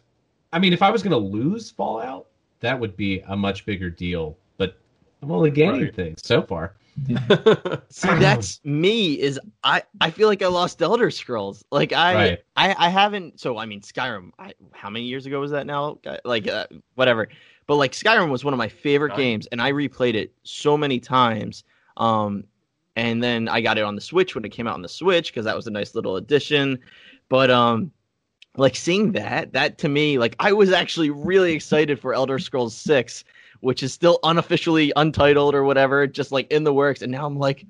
I mean, if I was going to lose Fallout, that would be a much bigger deal. But I'm only gaining Right. things so far. [LAUGHS] See, that's [LAUGHS] me. Is I I feel like I lost Elder Scrolls. Like I Right. I I haven't. So I mean, Skyrim. I, how many years ago was that now? Like uh, whatever. But like Skyrim was one of my favorite games, and I replayed it so many times. Um, and then I got it on the Switch when it came out on the Switch because that was a nice little addition. But um, like seeing that, that to me, like I was actually really excited for Elder Scrolls Six, which is still unofficially untitled or whatever, just like in the works. And now I'm like,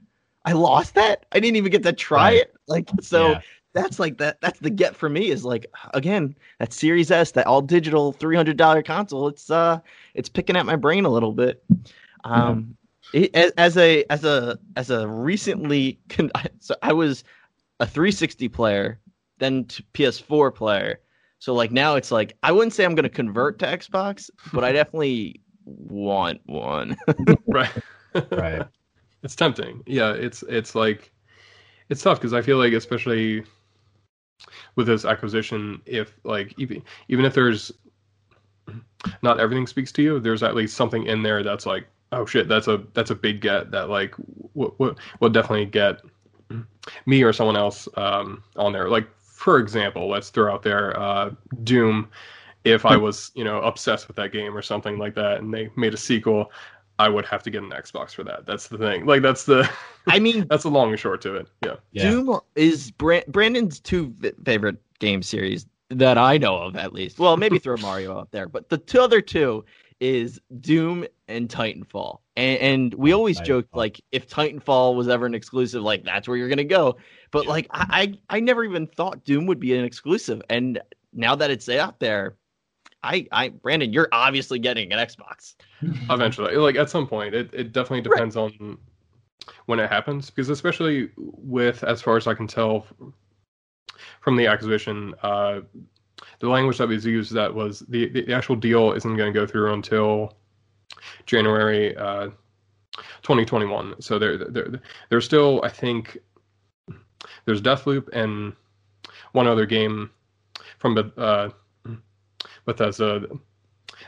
I lost that. I didn't even get to try it. Like so. Yeah. That's like that. That's the get for me. Is like again that Series S, that all digital three hundred dollar console. It's uh, it's picking at my brain a little bit. Um, as, as a as a as a recently, con- [LAUGHS] so I was a 360 player, then to PS4 player. So like now it's like I wouldn't say I'm gonna convert to Xbox, but I [LAUGHS] definitely want one. [LAUGHS] right. Right. It's tempting. Yeah, it's it's like it's tough because I feel like especially with this acquisition, if like even even if there's not everything speaks to you, there's at least something in there that's like, oh shit, that's a that's a big get that like w- w- will definitely get me or someone else um, on there. Like for example, let's throw out there uh, Doom. If I was you know obsessed with that game or something like that, and they made a sequel, I would have to get an Xbox for that. That's the thing. Like that's the I mean, [LAUGHS] that's the long and short to it. Yeah. Yeah. Doom is Bra- Brandon's two v- favorite game series that I know of, at least. Well, maybe throw Mario out there, but the two other two is Doom and Titanfall. And, and we always Titanfall. joked like if Titanfall was ever an exclusive, like that's where you're gonna go. But like I, I I never even thought Doom would be an exclusive, and now that it's out there. I, I, Brandon, you're obviously getting an Xbox. [LAUGHS] Eventually, like at some point, it, it definitely depends on when it happens because especially with as far as I can tell from the acquisition, uh, the language that was used that was the the actual deal isn't going to go through until January uh, 2021. So there there there's still I think there's Deathloop and one other game from the uh, Bethesda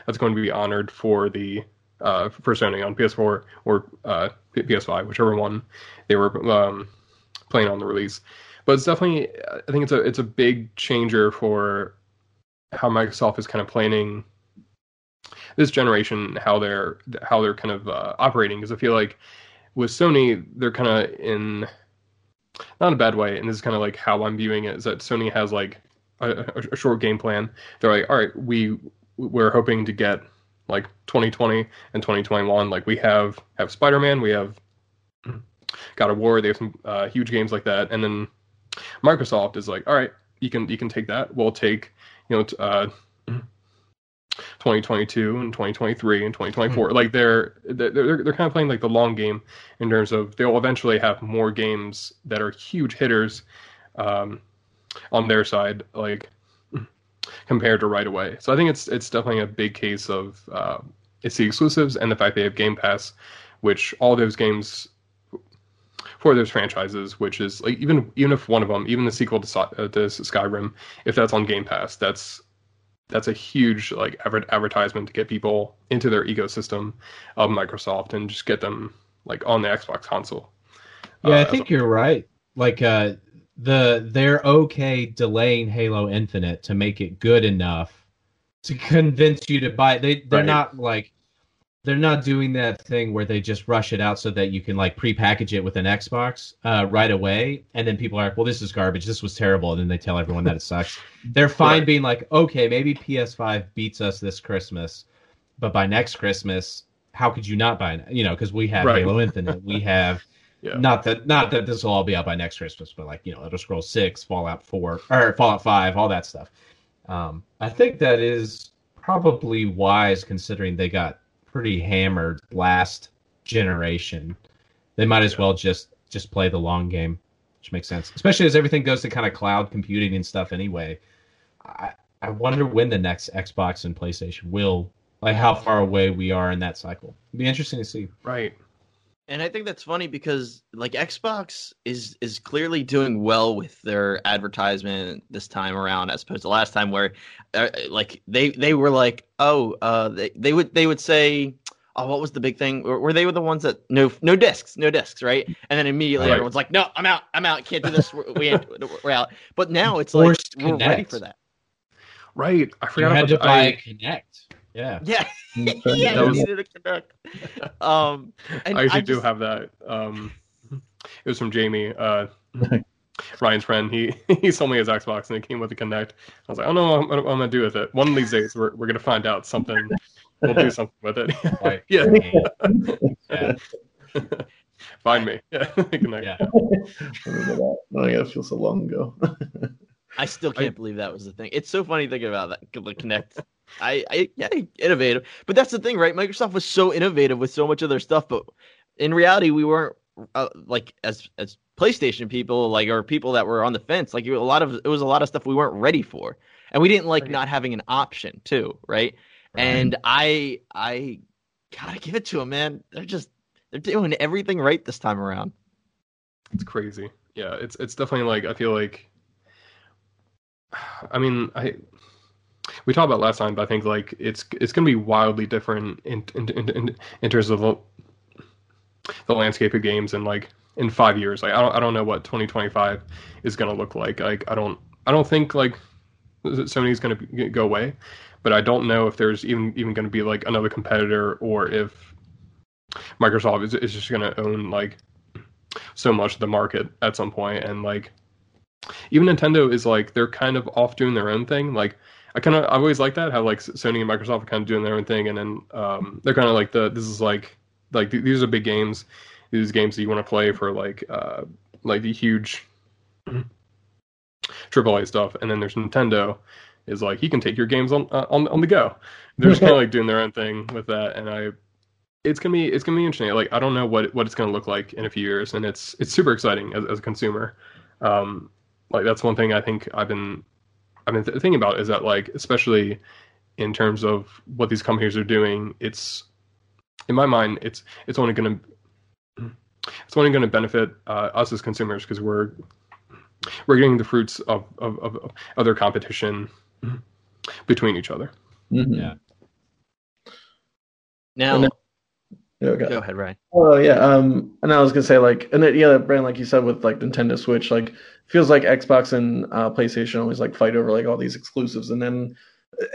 that's going to be honored for the uh, for Sony on PS4 or uh, PS5, whichever one they were um, playing on the release. But it's definitely, I think it's a it's a big changer for how Microsoft is kind of planning this generation, how they're how they're kind of uh, operating. Because I feel like with Sony, they're kind of in not a bad way, and this is kind of like how I'm viewing it. Is that Sony has like a, a, short game plan. They're like, all right, we we're hoping to get like 2020 and 2021. Like we have have Spider Man, we have God of War. They have some uh, huge games like that, and then Microsoft is like, all right, you can you can take that. We'll take you know uh, [CLEARS THROAT] 2022 and 2023 and 2024. Like they're they're they're they're kind of playing like the long game in terms of they'll eventually have more games that are huge hitters um, on their side. Like [CLEARS THROAT] compared to right away. So I think it's it's definitely a big case of uh, it's the exclusives and the fact they have Game Pass, which all those games for those franchises, which is like even even if one of them, even the sequel to, uh, to Skyrim, if that's on Game Pass, that's that's a huge like adver- advertisement to get people into their ecosystem of Microsoft and just get them like on the Xbox console. Yeah, Uh, I think you're right. Like uh the they're okay delaying Halo Infinite to make it good enough to convince you to buy it. They they're Right. not like they're not doing that thing where they just rush it out so that you can like prepackage it with an Xbox uh, right away, and then people are like, "Well, this is garbage. This was terrible," and then they tell everyone that it sucks. They're [LAUGHS] fine Right. being like, "Okay, maybe PS5 beats us this Christmas, but by next Christmas, how could you not buy it? You know, because we have Right. Halo Infinite, we [LAUGHS] have." Yeah. Not that not that this will all be out by next Christmas, but like you know, Elder Scrolls Six, Fallout Four, or Fallout Five, all that stuff. Um, I think that is probably wise considering they got pretty hammered last generation. They might as well just just play the long game, which makes sense, especially as everything goes to kind of cloud computing and stuff. Anyway, I I wonder when the next Xbox and PlayStation will like how far away we are in that cycle. It'd be interesting to see. right. And I think that's funny because like Xbox is is clearly doing well with their advertisement this time around as opposed to last time where uh, like they they were like oh uh they, they would they would say oh, what was the big thing? Were, were they the ones that no no discs, no discs, right? And then immediately Right. everyone's like, no, I'm out, I'm out, can't do this, we're, we ain't, we're out. But now it's like Forced we're ready Kinect. for that. Right. I You forgot had to buy I- a Kinect. Yeah. Yeah, [LAUGHS] Yeah, yeah, That we was- needed to connect. Um, and I actually just- do have that. Um, it was from Jamie, uh, [LAUGHS] Ryan's friend. He [LAUGHS] he sold me his Xbox and it came with a Kinect. I was like, I don't know what I'm, what I'm gonna do with it. One of these days, we're we're gonna find out something. We'll do something with it. Like, yeah, yeah. find me. Yeah, Kinect. Yeah. Remember that. Oh yeah, feels so long ago. I still can't believe that was the thing. It's so funny thinking about that. The Kinect. I, I, yeah, innovative. But that's the thing, right? Microsoft was so innovative with so much of their stuff, but in reality, we weren't uh, like as as PlayStation people, like or people that were on the fence. Like a lot of it was a lot of stuff we weren't ready for, and we didn't like Right. not having an option too, right? And I, I gotta give it to them, man. They're just they're doing everything right this time around. It's crazy. Yeah, it's it's definitely like I feel like. I mean, I we talked about last time, but I think like it's it's gonna be wildly different in in in, in, terms of the, the landscape of games and like in five years. Like I don't I don't know what 2025 is gonna look like. Like I don't I don't think like Sony's gonna go away, but I don't know if there's even even gonna be like another competitor or if Microsoft is is just gonna own like so much of the market at some point and like even Nintendo is like they're kind of off doing their own thing like I kind of I always like that how like Sony and Microsoft are kind of doing their own thing and then um they're kind of like the this is like like th- these are big games these games that you want to play for like uh like the huge AAA stuff and then there's Nintendo is like he can take your games on uh, on on the go they're just kind of [LAUGHS] like doing their own thing with that and I it's gonna be it's gonna be interesting. Like I don't know what what it's gonna look like in a few years, and it's it's super exciting as, as a consumer. Um, like that's one thing I think I've been I've been th- thinking about is that like especially in terms of what these companies are doing, it's in my mind it's it's only gonna it's only gonna benefit uh, us as consumers because we're we're getting the fruits of of, of of other competition between each other. Mhm. Yeah. Now, And Okay. go ahead, Ryan. Oh yeah, um, and I was gonna say like, and it, yeah, Brand, like you said with like Nintendo Switch, like feels like Xbox and uh, PlayStation always like fight over like all these exclusives, and then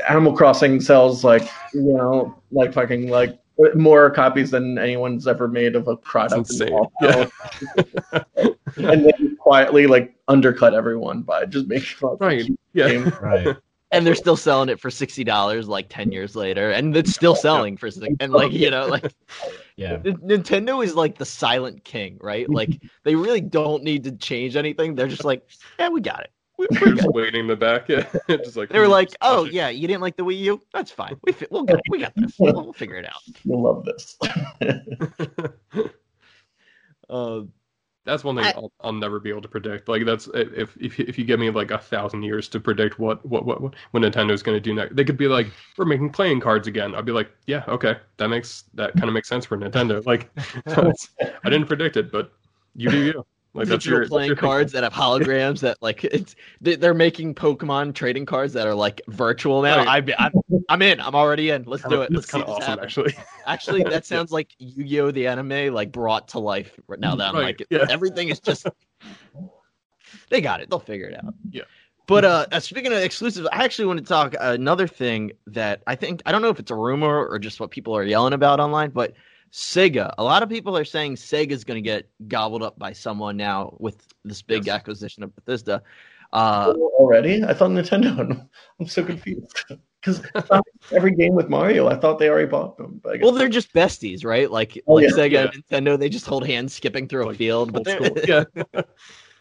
Animal Crossing sells like you know like fucking like more copies than anyone's ever made of a product. That's in insane. all [LAUGHS] time. and then quietly like undercut everyone by just making like, Right. Yeah. game. Right. And they're still selling it for sixty dollars like ten years later, and it's still selling for. And like you know, like Yeah. Nintendo is like the silent king, right? Like [LAUGHS] they really don't need to change anything. They're just like, yeah, we got it. We- We're We're just waiting in the back. Yeah. [LAUGHS] just like They were like, oh it. yeah, you didn't like the Wii U? That's fine. We fi- we'll get we got this. We'll, we'll figure it out. [LAUGHS] You'll love this. Uh, That's one thing I- I'll, I'll never be able to predict. Like that's if if if you give me like a thousand years to predict what what what what Nintendo's going to do next, they could be like, we're making playing cards again. I'd be like, yeah, okay, that makes that kind of makes sense for Nintendo. Like, [LAUGHS] I didn't predict it, but you do you. Like that's your that's playing thing. cards that have holograms that like it's they- they're making Pokemon trading cards that are like virtual now. Right. I, I'm I'm in. I'm already in. Let's do it. Let's kind of awesome, happen. actually. [LAUGHS] Actually, that [LAUGHS] sounds like Yu-Gi-Oh! the anime, like brought to life right now. That I'm Right, like, yeah. everything is just. [LAUGHS] They got it. They'll figure it out. Yeah. But uh, uh, speaking of exclusives, I actually want to talk another thing that I think I don't know if it's a rumor or just what people are yelling about online, but Sega. A lot of people are saying Sega's going to get gobbled up by someone now with this big Yes. acquisition of Bethesda. Uh, already? I thought Nintendo. [LAUGHS] I'm so confused because [LAUGHS] every game with Mario, I thought they already bought them. But well, they're just besties, right? Like Oh, like yeah, Sega and Nintendo, they just hold hands skipping through a field. But Old they're- school. Yeah.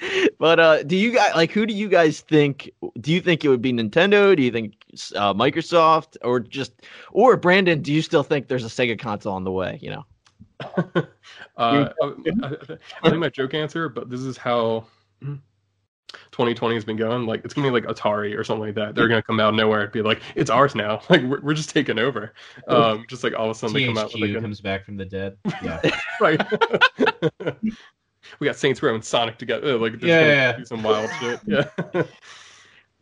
[LAUGHS] but uh, do you guys like who do you guys think? Do you think it would be Nintendo? Do you think uh, Microsoft or just or Brandon? Do you still think there's a Sega console on the way? You know, [LAUGHS] uh, I, I- I think my joke answer, but this is how 2020 has been going. Like it's gonna be like Atari or something like that. They're gonna come out of nowhere and be like, "It's ours now." [LAUGHS] Like we're, we're just taking over. Um, just like all of a sudden they come out with like THQ a, comes back from the dead. Yeah. [LAUGHS] right. we got Saints Row and Sonic together. Like they're Yeah, yeah, yeah. do some wild shit. Yeah.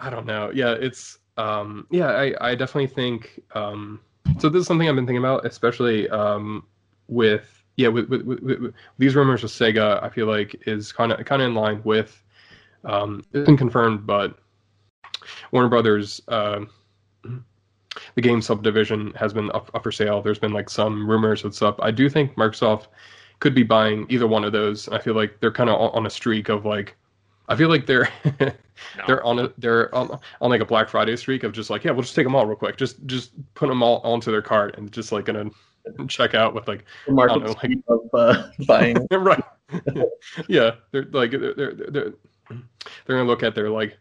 I don't know. Yeah, it's um yeah, I I definitely think um so this is something I've been thinking about, especially um, with yeah with, with, with, with these rumors with Sega. I feel like is kind of kind of in line with um, it's been confirmed, but Warner Brothers. Uh, the game subdivision has been up, up for sale. There's been like some rumors and stuff. I do think Microsoft could be buying either one of those. I feel like they're kind of on a streak of like, I feel like they're no. [LAUGHS] they're on a they're on, on like a Black Friday streak of just like yeah we'll just take them all real quick. Just just put them all onto their cart and just like gonna check out with like the market know, like, of uh, [LAUGHS] buying. [LAUGHS] Right. Yeah. They're like they're, they're they're they're gonna look at their like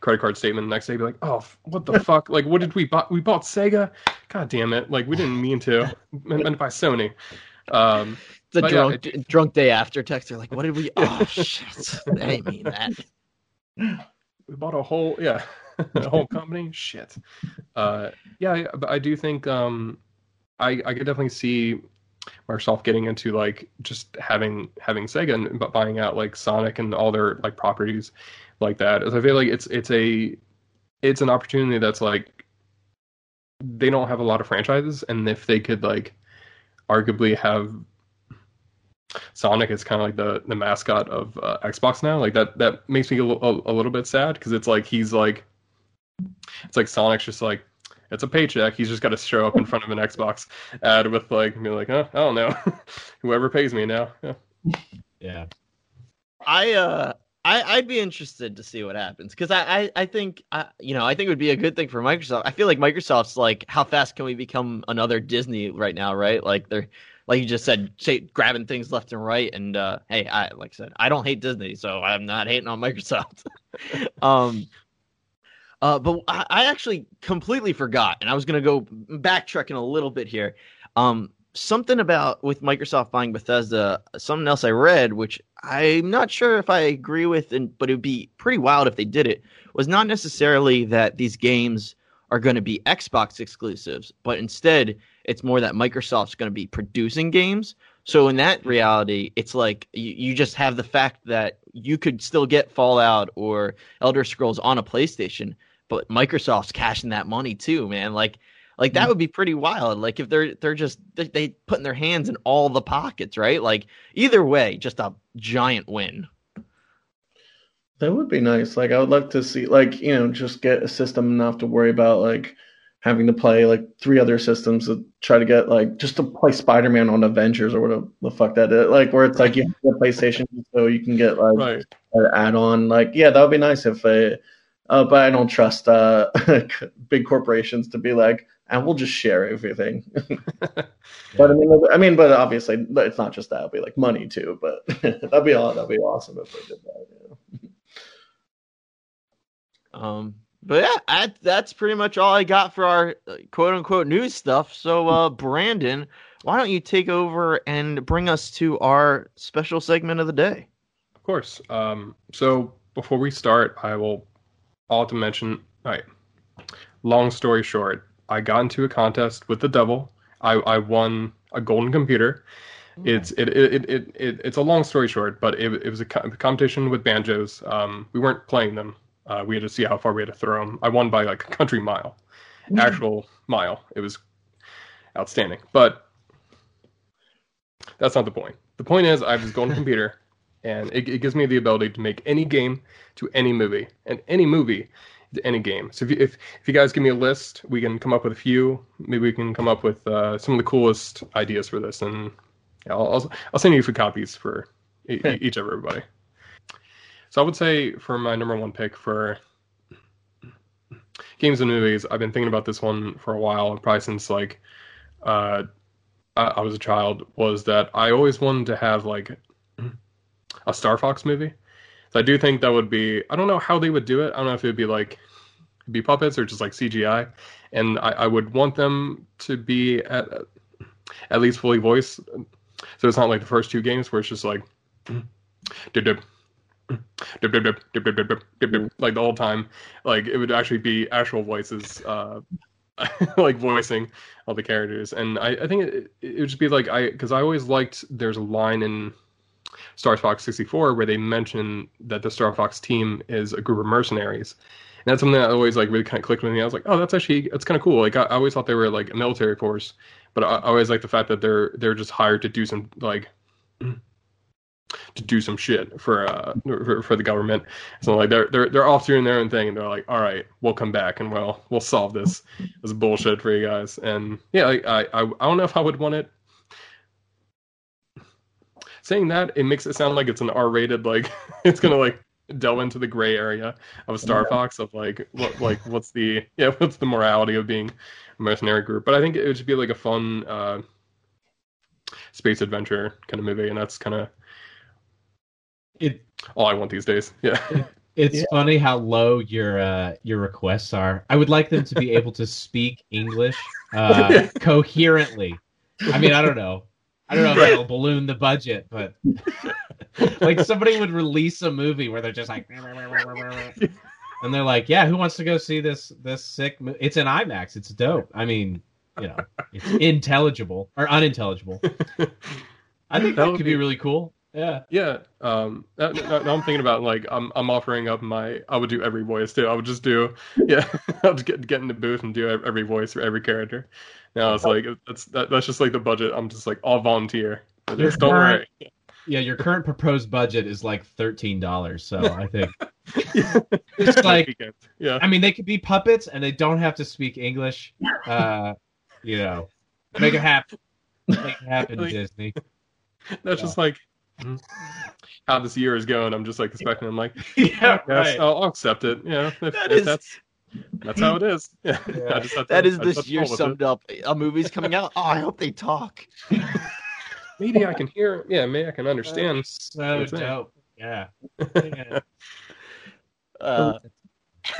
credit card statement the next day be like oh what the fuck? Like what did we buy? We bought Sega? God damn it. Like we didn't mean to. Meant to buy Sony. Um the drunk yeah, it, drunk day after text. They're like, "What did we? Oh shit! [LAUGHS] I didn't mean that." We bought a whole yeah, [LAUGHS] a whole company. Shit. Uh, yeah, but I do think um, I I could definitely see Microsoft getting into like just having having Sega and but buying out like Sonic and all their like properties like that. As I feel like it's it's a it's an opportunity that's like they don't have a lot of franchises, and if they could like arguably have Sonic is kind of like the the mascot of uh, Xbox now. Like that that makes me a, a, a little bit sad because it's like he's like it's like Sonic's just like it's a paycheck. He's just got to show up in front of an Xbox ad with like be like, oh, I don't know, [LAUGHS] whoever pays me now. Yeah. yeah. I uh I, I'd be interested to see what happens because I, I, I think I, you know I think it would be a good thing for Microsoft. I feel like Microsoft's like how fast can we become another Disney right now, right? Like they're like you just said, grabbing things left and right. And uh, hey, I like I said, I don't hate Disney, so I'm not hating on Microsoft. [LAUGHS] um, uh, but I, I, actually completely forgot, and I was gonna go backtracking a little bit here. Um, something about with Microsoft buying Bethesda, something else I read, which I'm not sure if I agree with, and but it would be pretty wild if they did it. Was not necessarily that these games are going to be Xbox exclusives, but instead it's more that Microsoft's going to be producing games. So in that reality, it's like you, you just have the fact that you could still get Fallout or Elder Scrolls on a PlayStation, but Microsoft's cashing that money too, man. Like like that mm-hmm. would be pretty wild. Like if they're they're just they, they putting their hands in all the pockets, right? Like either way, just a giant win. That would be nice. Like I would love to see like, you know, just get a system not to worry about like having to play like three other systems to try to get like just to play Spider-Man on Avengers or whatever the fuck that is. Like where it's like you have a PlayStation so you can get like right. an add-on. Like yeah, that would be nice if they. Uh, but I don't trust uh, [LAUGHS] big corporations to be like, and we'll just share everything. [LAUGHS] [LAUGHS] But I mean, I mean, but obviously it's not just that; it'll be like money too. But that'd be all. That'd be awesome if they did that. Yeah. Um, but yeah, I, that's pretty much all I got for our uh, quote unquote news stuff. So, uh, Brandon, why don't you take over and bring us to our special segment of the day? Of course. Um, so before we start, I will all to mention. All right. Long story short, I got into a contest with the devil. I, I won a golden computer. It's it, it, it, it, it's a long story short, but it, it was a competition with banjos. Um, we weren't playing them uh, we had to see how far we had to throw them. I won by like a country mile, mm. actual mile. It was outstanding. But that's not the point. The point is, I have this golden computer, and it, it, gives me the ability to make any game to any movie, and any movie to any game. So if you, if, if you guys give me a list, we can come up with a few. Maybe we can come up with uh, some of the coolest ideas for this, and yeah, I'll, I'll, I'll send you a few copies for [LAUGHS] each of everybody. So I would say for my number one pick for games and movies, I've been thinking about this one for a while, probably since like uh, I, was a child. Was that I always wanted to have like a Star Fox movie. So I do think that would be. I don't know how they would do it. I don't know if it'd be like be puppets or just like CGI. And I, I would want them to be at at least fully voiced. So it's not like the first two games where it's just like [CLEARS THROAT] dip, dip, dip, dip, dip, dip, dip, dip, like the whole time. Like it would actually be actual voices, uh, [LAUGHS] like voicing all the characters. And I, I think it, it would just be like I, because I always liked. There's a line in Star Fox 64 where they mention that the Star Fox team is a group of mercenaries, And that's something that always like really kind of clicked with me. I was like, oh, that's actually that's kind of cool. Like I, I always thought they were like a military force, but I, I always like the fact that they're they're just hired to do some like to do some shit for uh for, for the government. So like they're they're they're off doing their own thing, and they're like, all right, we'll come back and we'll we'll solve this this bullshit for you guys. And yeah, like, I I I don't know if I would want it. Saying that, it makes it sound like it's an R-rated, like [LAUGHS] it's gonna like delve into the gray area of Star Yeah. Fox of like what like what's the [LAUGHS] yeah what's the morality of being a mercenary group. But I think it would just be like a fun uh, space adventure kind of movie, and that's kind of It all I want these days. Yeah. it's Yeah. funny how low your uh, your requests are. I would like them to be able to speak English uh, [LAUGHS] coherently. I mean, I don't know. I don't know if it'll balloon the budget, but [LAUGHS] like somebody would release a movie where they're just like, [LAUGHS] and they're like, "Yeah, who wants to go see this this sick? Mo-? It's an IMAX. It's dope. I mean, you know, it's intelligible or unintelligible. I think That that could be be- really cool. Yeah, Yeah. Um. Now, now I'm thinking about like I'm I'm offering up my I would do every voice too. I would just do yeah. [LAUGHS] I'll just get get in the booth and do every voice for every character. Now it's like that's that, that's just like the budget. I'm just like all volunteer. this. Don't worry. yeah. Your current proposed budget is like thirteen dollars, so I think [LAUGHS] Just It's like- [LAUGHS] yeah. I mean they could be puppets and they don't have to speak English. Uh, you know, make it happen. Make it happen, Like- Disney. That's just like mhm. how this year is going. I'm just like expecting. I'm like, [LAUGHS] yeah, yes, I'll, I'll accept it. Yeah, if, That if is- that's that's how it is. Yeah, [LAUGHS] Yeah. I just have to- That is I just have this year roll with it. summed up. A movie's coming out. Oh, I hope they talk. [LAUGHS] Maybe I can hear. Yeah, maybe I can understand. So dope. Yeah. yeah. Uh,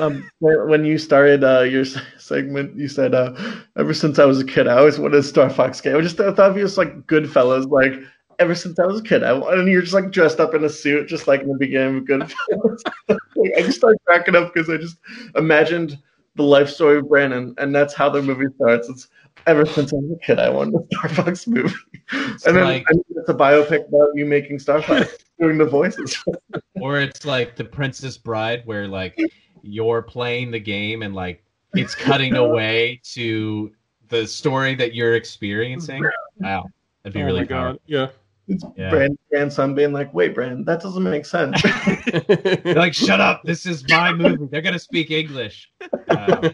Um, when when you started uh, your segment, you said, uh, "Ever since I was a kid, I always wanted a Star Fox game." I just I thought of you as like Goodfellas, like ever since I was a kid, I and you're just like dressed up in a suit, just like in the beginning of Goodfellas. [LAUGHS] I just started cracking up because I just imagined the life story of Brandon, and that's how the movie starts. It's ever since I was a kid, I wanted a Star Fox movie, and then like- I mean, it's a biopic about you making Star Fox, [LAUGHS] doing the voices. [LAUGHS] Or it's like the Princess Bride, where like you're playing the game and like it's cutting away to the story that you're experiencing. Wow, that'd be oh really my god. Yeah. It's Yeah. Brandon's grandson being like, "Wait, Brand, that doesn't make sense." [LAUGHS] Like, shut up! This is my movie. They're gonna speak English. Um,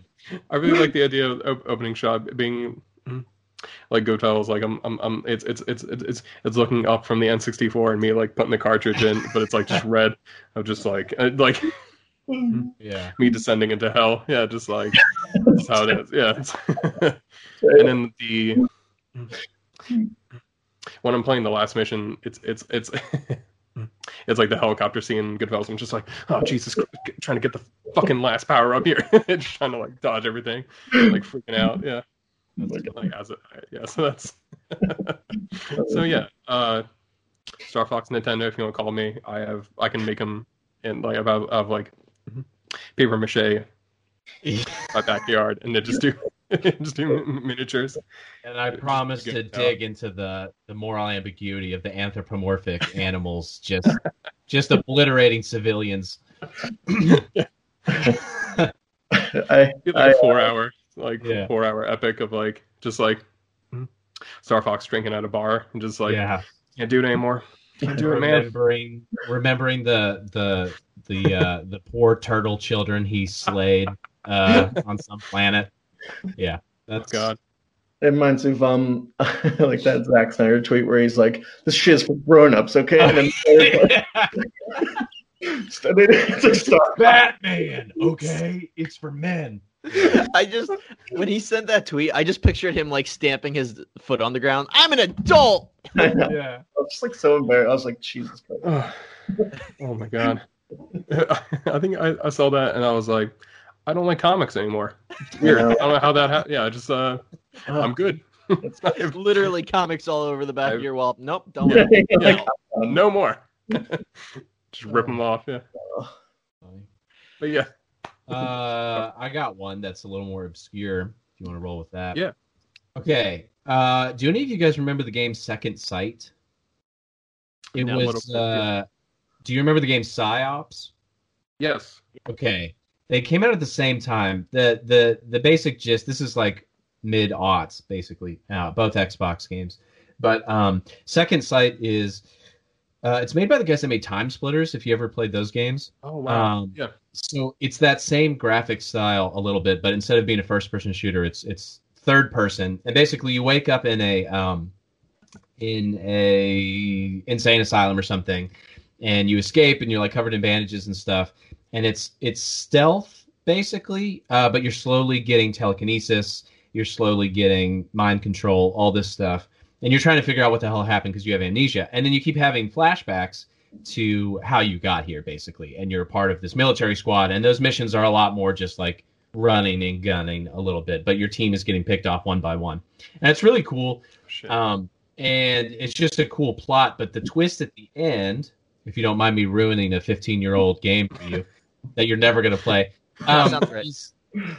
I really like the idea of opening shot being mm, like Gotel's like I'm I'm, I'm it's, it's it's it's it's it's looking up from the N64 and me like putting the cartridge in, but it's like just [LAUGHS] red of just like uh, like [LAUGHS] yeah, me descending into hell. Yeah, just like that's how it is. Yeah. And then the when I'm playing the last mission, it's it's it's [LAUGHS] it's like the helicopter scene in Goodfellas. I'm just like, oh Jesus, Christ, trying to get the fucking last power up here, [LAUGHS] just trying to like dodge everything, like freaking out. [CLEARS THROAT] Yeah, That's, like as yeah. So that's [LAUGHS] so yeah. Uh, Star Fox Nintendo, if you want to call me, I have I can make them in like I have, I have like paper mache my backyard, and then just do [LAUGHS] just do miniatures. and I promise to Good. dig into the the moral ambiguity of the anthropomorphic [LAUGHS] animals just just obliterating civilians. [LAUGHS] I, Be like I, a four hour like Yeah. four hour epic of like just like Star Fox drinking at a bar and just like yeah, can't do it anymore. Can't do it, man. remembering remembering the the the uh, the poor turtle children he slayed uh, [LAUGHS] on some planet. Yeah, that's God. it reminds me of um [LAUGHS] like that Zack Snyder tweet where he's like, "This shit is for grown-ups, okay?" And then [LAUGHS] it's like Star Batman. Okay, it's for men. I just when he sent that tweet, I just pictured him like stamping his foot on the ground. I'm an adult. I know. Yeah. I was just like so embarrassed. I was like, Jesus Christ. Oh, oh my god. I think I, I saw that and I was like, I don't like comics anymore. [LAUGHS] It's weird. I don't know how that happened. Yeah, I just uh I'm good. It's not literally comics all over the back I- of your wall. Nope, don't. Yeah. worry. [LAUGHS] like, No. no more. [LAUGHS] just rip them off, yeah. But yeah. Uh, I got one that's a little more obscure. If you want to roll with that, Yeah. Okay. Uh, do any of you guys remember the game Second Sight? It No. was. Little bit, yeah. Uh, do you remember the game Psi-Ops? Yes. Okay. They came out at the same time. the the The basic gist. This is like mid aughts, basically. Uh, both Xbox games. But um, Second Sight is uh, it's made by the guys that made Time Splitters. If you ever played those games, oh wow, um, yeah. So it's that same graphic style a little bit, but instead of being a first person shooter, it's it's third person, and basically you wake up in a um, in a insane asylum or something, and you escape, and you're like covered in bandages and stuff, and it's it's stealth basically, uh, but you're slowly getting telekinesis, you're slowly getting mind control, all this stuff and you're trying to figure out what the hell happened because you have amnesia, and then you keep having flashbacks to how you got here, basically, and you're a part of this military squad, and those missions are a lot more just like running and gunning a little bit, but your team is getting picked off one by one, and it's really cool. Um, and it's just a cool plot, but the twist at the end, if you don't mind me ruining a 15 year old game for you that you're never going to play. [LAUGHS] Um,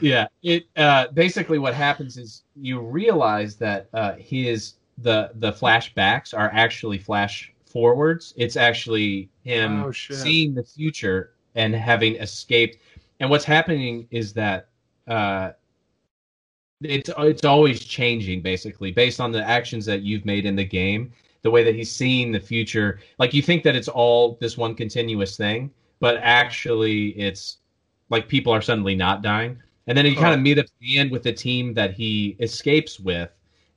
yeah, it uh, basically what happens is you realize that uh, his the the flashbacks are actually flash forwards. It's actually him oh, seeing the future and having escaped. And what's happening is that uh, it's it's always changing, basically, based on the actions that you've made in the game. The way that he's seeing the future, like you think that it's all this one continuous thing, but actually it's like people are suddenly not dying. And then he oh. kind of meet up at the end with the team that he escapes with,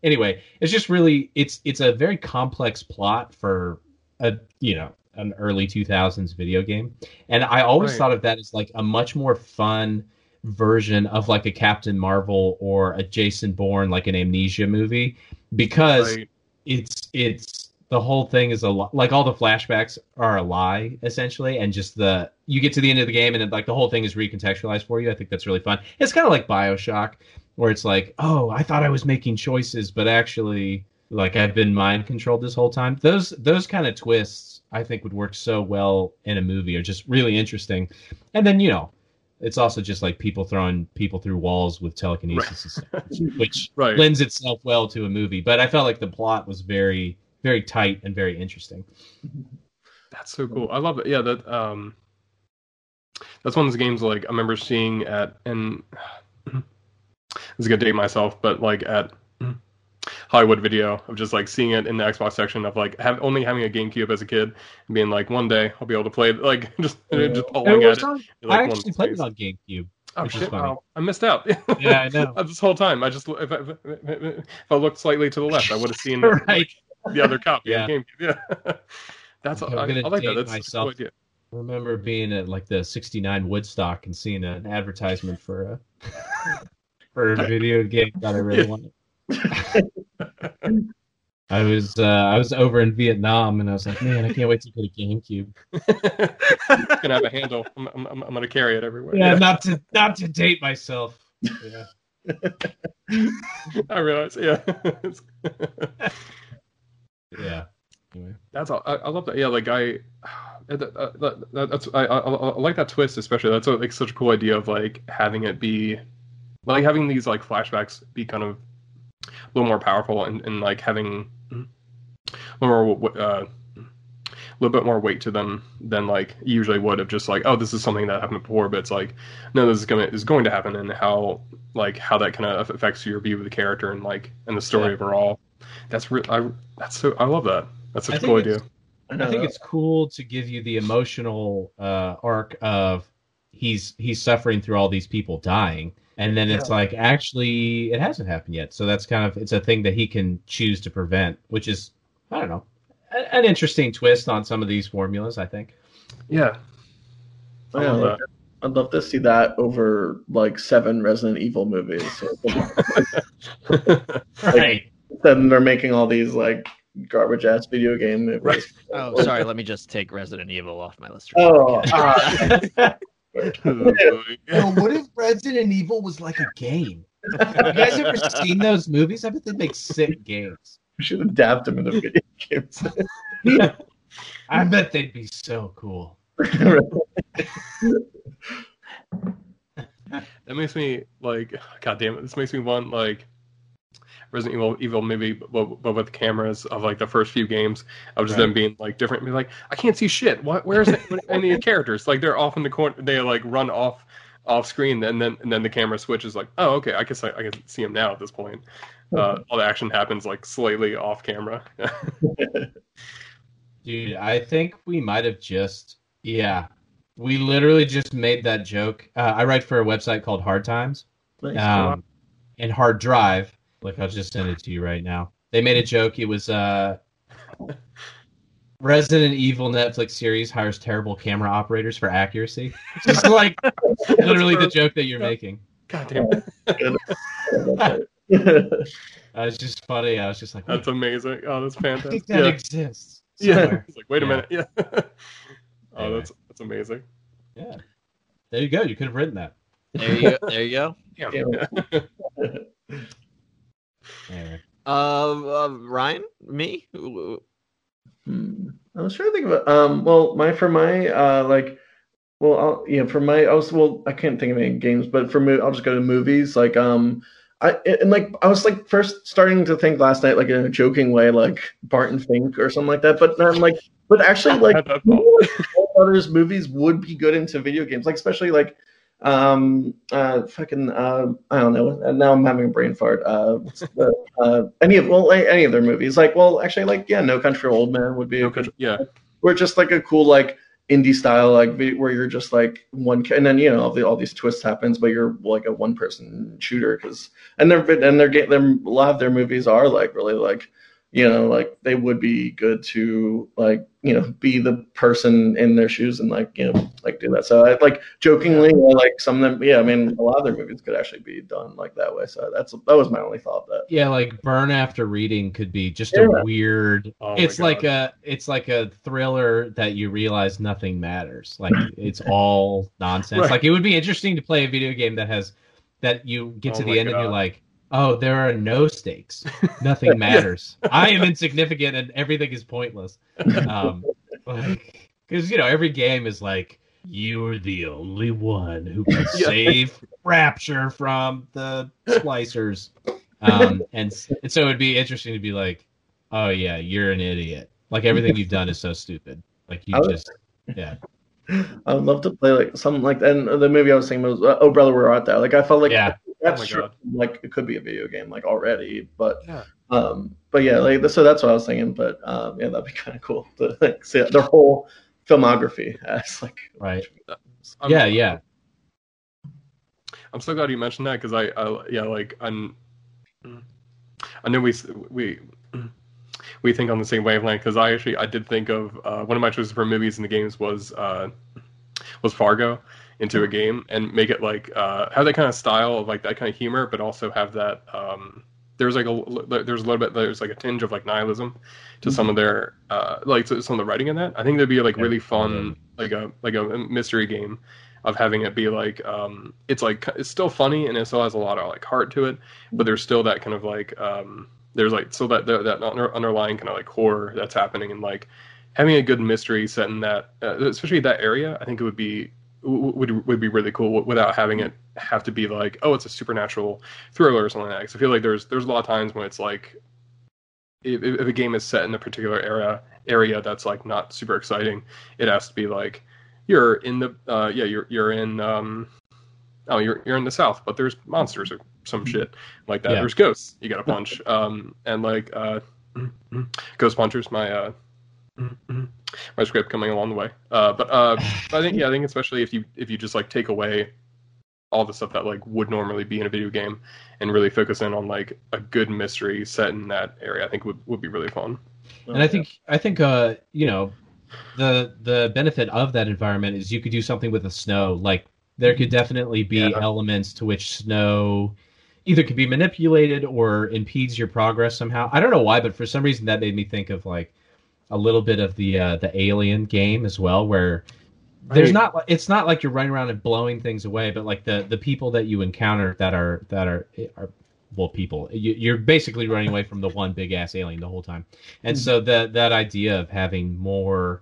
anyway, it's just really it's it's a very complex plot for a you know an early 2000s video game, and I always right. thought of that as like a much more fun version of like a Captain Marvel or a Jason Bourne like an Amnesia movie because right. it's it's the whole thing is a like all the flashbacks are a lie essentially and just the you get to the end of the game and it, like the whole thing is recontextualized for you i think that's really fun it's kind of like bioshock where it's like, oh, I thought I was making choices, but actually, like I've been mind controlled this whole time. Those those kind of twists, I think, would work so well in a movie, are just really interesting. And then you know, it's also just like people throwing people through walls with telekinesis, right. which [LAUGHS] right. lends itself well to a movie. But I felt like the plot was very very tight and very interesting. That's so cool. I love it. Yeah, that um, that's one of those games like I remember seeing at and is gonna date myself, but like at Hollywood Video of just like seeing it in the Xbox section of like have only having a GameCube as a kid and being like one day I'll be able to play it, like [LAUGHS] just yeah. just pulling at it. Like, I actually played it on GameCube. Oh shit! Oh, I missed out. [LAUGHS] Yeah, I know. [LAUGHS] this whole time, I just if I, if, if I looked slightly to the left, I would have seen right. The other copy. Yeah. [LAUGHS] Yeah. That's I, I, like that. That's myself. a cool idea. I remember being at like the '69 Woodstock and seeing an advertisement for a for a video game that I really wanted. I was uh, I was over in Vietnam and I was like, man, I can't wait to get a GameCube. [LAUGHS] gonna have a handle. I'm, I'm, I'm, gonna carry it everywhere. Yeah, yeah, not to not to date myself. [LAUGHS] Yeah. I realize. Yeah. Yeah. Anyway. That's all. I, I, love that. Yeah, like I, [SIGHS] uh, that's I, I, I, like that twist especially. That's a, like such a cool idea of like having it be like having these like flashbacks be kind of a little more powerful and, and like having a little more uh, a little bit more weight to them than like usually would of just like oh this is something that happened before but it's like no this is going to is going to happen and how like how that kind of affects your view of the character and like and the story yeah. overall that's re- I that's so I love that. That's such a cool idea. I think it's cool to give you the emotional uh, arc of he's he's suffering through all these people dying. And then it's yeah. like actually it hasn't happened yet. So that's kind of it's a thing that he can choose to prevent which is i don't know a, an interesting twist on some of these formulas i think. Yeah. Oh, yeah. like, i'd love to see that over like seven resident evil movies. [LAUGHS] Right then they're making all these like garbage ass video game movies. Right. Oh, sorry. Let me just take Resident Evil off my list. Oh, [LAUGHS] uh, Yo, what if Resident Evil was like a game? Have you guys ever seen those movies? I bet they make sick games. We should adapt them into video games. I bet they'd be so cool. [LAUGHS] that makes me like, god damn it! This makes me want like Resident Evil, Evil maybe, but, but with cameras of like the first few games of just right. them being like different. Be like, I can't see shit. What? Where's any [LAUGHS] characters? Like they're off in the corner. They like run off off screen, and then and then the camera switches like, oh, okay, I guess I, I can see him now at this point. Uh, [LAUGHS] all the action happens like slightly off camera. [LAUGHS] Dude, I think we might have just yeah, we literally just made that joke. Uh, I write for a website called Hard Times, Nice. um, and Hard Drive. Look, I'll just send it to you right now. They made a joke. It was uh, Resident Evil Netflix series hires terrible camera operators for accuracy. It's [LAUGHS] just like literally the joke that you're making. God damn, it. [LAUGHS] Uh, it's just funny. I was just like, that's amazing. Oh, that's I think fantastic. that Yeah, exists. yeah. [LAUGHS] It's like, wait a Yeah. minute. Yeah. oh, Anyway. that's that's amazing. yeah. There you go. You could have written that. There you go. There you go. Yeah. Yeah. Anyway. Uh, uh, Ryan, me. Hmm. I was trying to think of it. Um, well, my for my uh, like, well, I'll, yeah, for my I was well, I can't think of any games, but for me, I'll just go to movies. Like, um, I and like I was like first starting to think last night, like in a joking way, like Barton Fink or something like that. But I'm like, but actually, [LAUGHS] like, Had that maybe, thought. like Brothers movies would be good into video games, like especially like um uh fucking uh I don't know. Uh, now I'm having a brain fart. Uh, uh any of well any of their movies. Like well actually like yeah No Country Old Men would be No control- yeah. we're just like a cool like indie style like where you're just like one and then you know all, the, all these twists happens but you're like a one person shooter because and their and their game their a lot of their movies are like really like you know like they would be good to like you know be the person in their shoes and like you know like do that so I like jokingly like some of them yeah I mean a lot of their movies could actually be done like that way so that's that was my only thought that Yeah, like Burn After Reading could be just Yeah. a weird. Oh it's like a it's like a thriller that you realize nothing matters. Like it's [LAUGHS] all nonsense. Right. Like it would be interesting to play a video game that has that you get Oh to the end and you're like, oh, there are no stakes. Nothing [LAUGHS] matters. I am insignificant and everything is pointless. Um, like because you know every game is like you're the only one who can [LAUGHS] Yeah. save Rapture from the splicers. Um, and, and so it'd be interesting to be like, oh yeah, you're an idiot. Like everything you've done is so stupid. Like you just yeah I would love to play like something like that. And the movie I was thinking was uh, Oh Brother Where Art Thou. Like I felt like Yeah. That's Oh my true. God. like it could be a video game like already, but Yeah. um, but yeah, like so that's what I was thinking. But um, yeah, that'd be kind of cool [LAUGHS] to like see their whole filmography as like right I'm- yeah yeah I'm so glad you mentioned that because I, I, yeah, like I'm, I know we we we think on the same wavelength because I actually I did think of uh, one of my choices for movies and the games was uh, was Fargo into a game and make it like uh, have that kind of style of like that kind of humor, but also have that um, there's like a there's a little bit there's like a tinge of like nihilism to some of their uh, like to some of the writing in that. I think that'd be like Yeah. really fun like a like a mystery game of having it be like um it's like it's still funny and it still has a lot of like heart to it but there's still that kind of like um there's like still that that, underlying kind of like horror that's happening and like having a good mystery set in that uh, especially that area i think it would be would would be really cool without having it have to be like oh it's a supernatural thriller or something like that. 'Cause i feel like there's there's a lot of times when it's like if, if a game is set in a particular area area that's like not super exciting it has to be like you're in the uh yeah you're you're in um oh you're you're in the south but there's monsters or some shit like that. Yeah. there's ghosts. You gotta punch. Um and like uh [CLEARS THROAT] ghost punchers my uh my script coming along the way uh but uh i think yeah i think especially if you if you just like take away all the stuff that like would normally be in a video game and really focus in on like a good mystery set in that area i think would, would be really fun and I think I think uh you know the the benefit of that environment is you could do something with the snow. Like there could definitely be Yeah. elements to which snow either could be manipulated or impedes your progress somehow. I don't know why, but for some reason that made me think of like a little bit of the uh, the Alien game as well, where there's Right. not it's not like you're running around and blowing things away, but like the the people that you encounter that are that are are well people you, you're basically running away from the one big ass alien the whole time and so that that idea of having more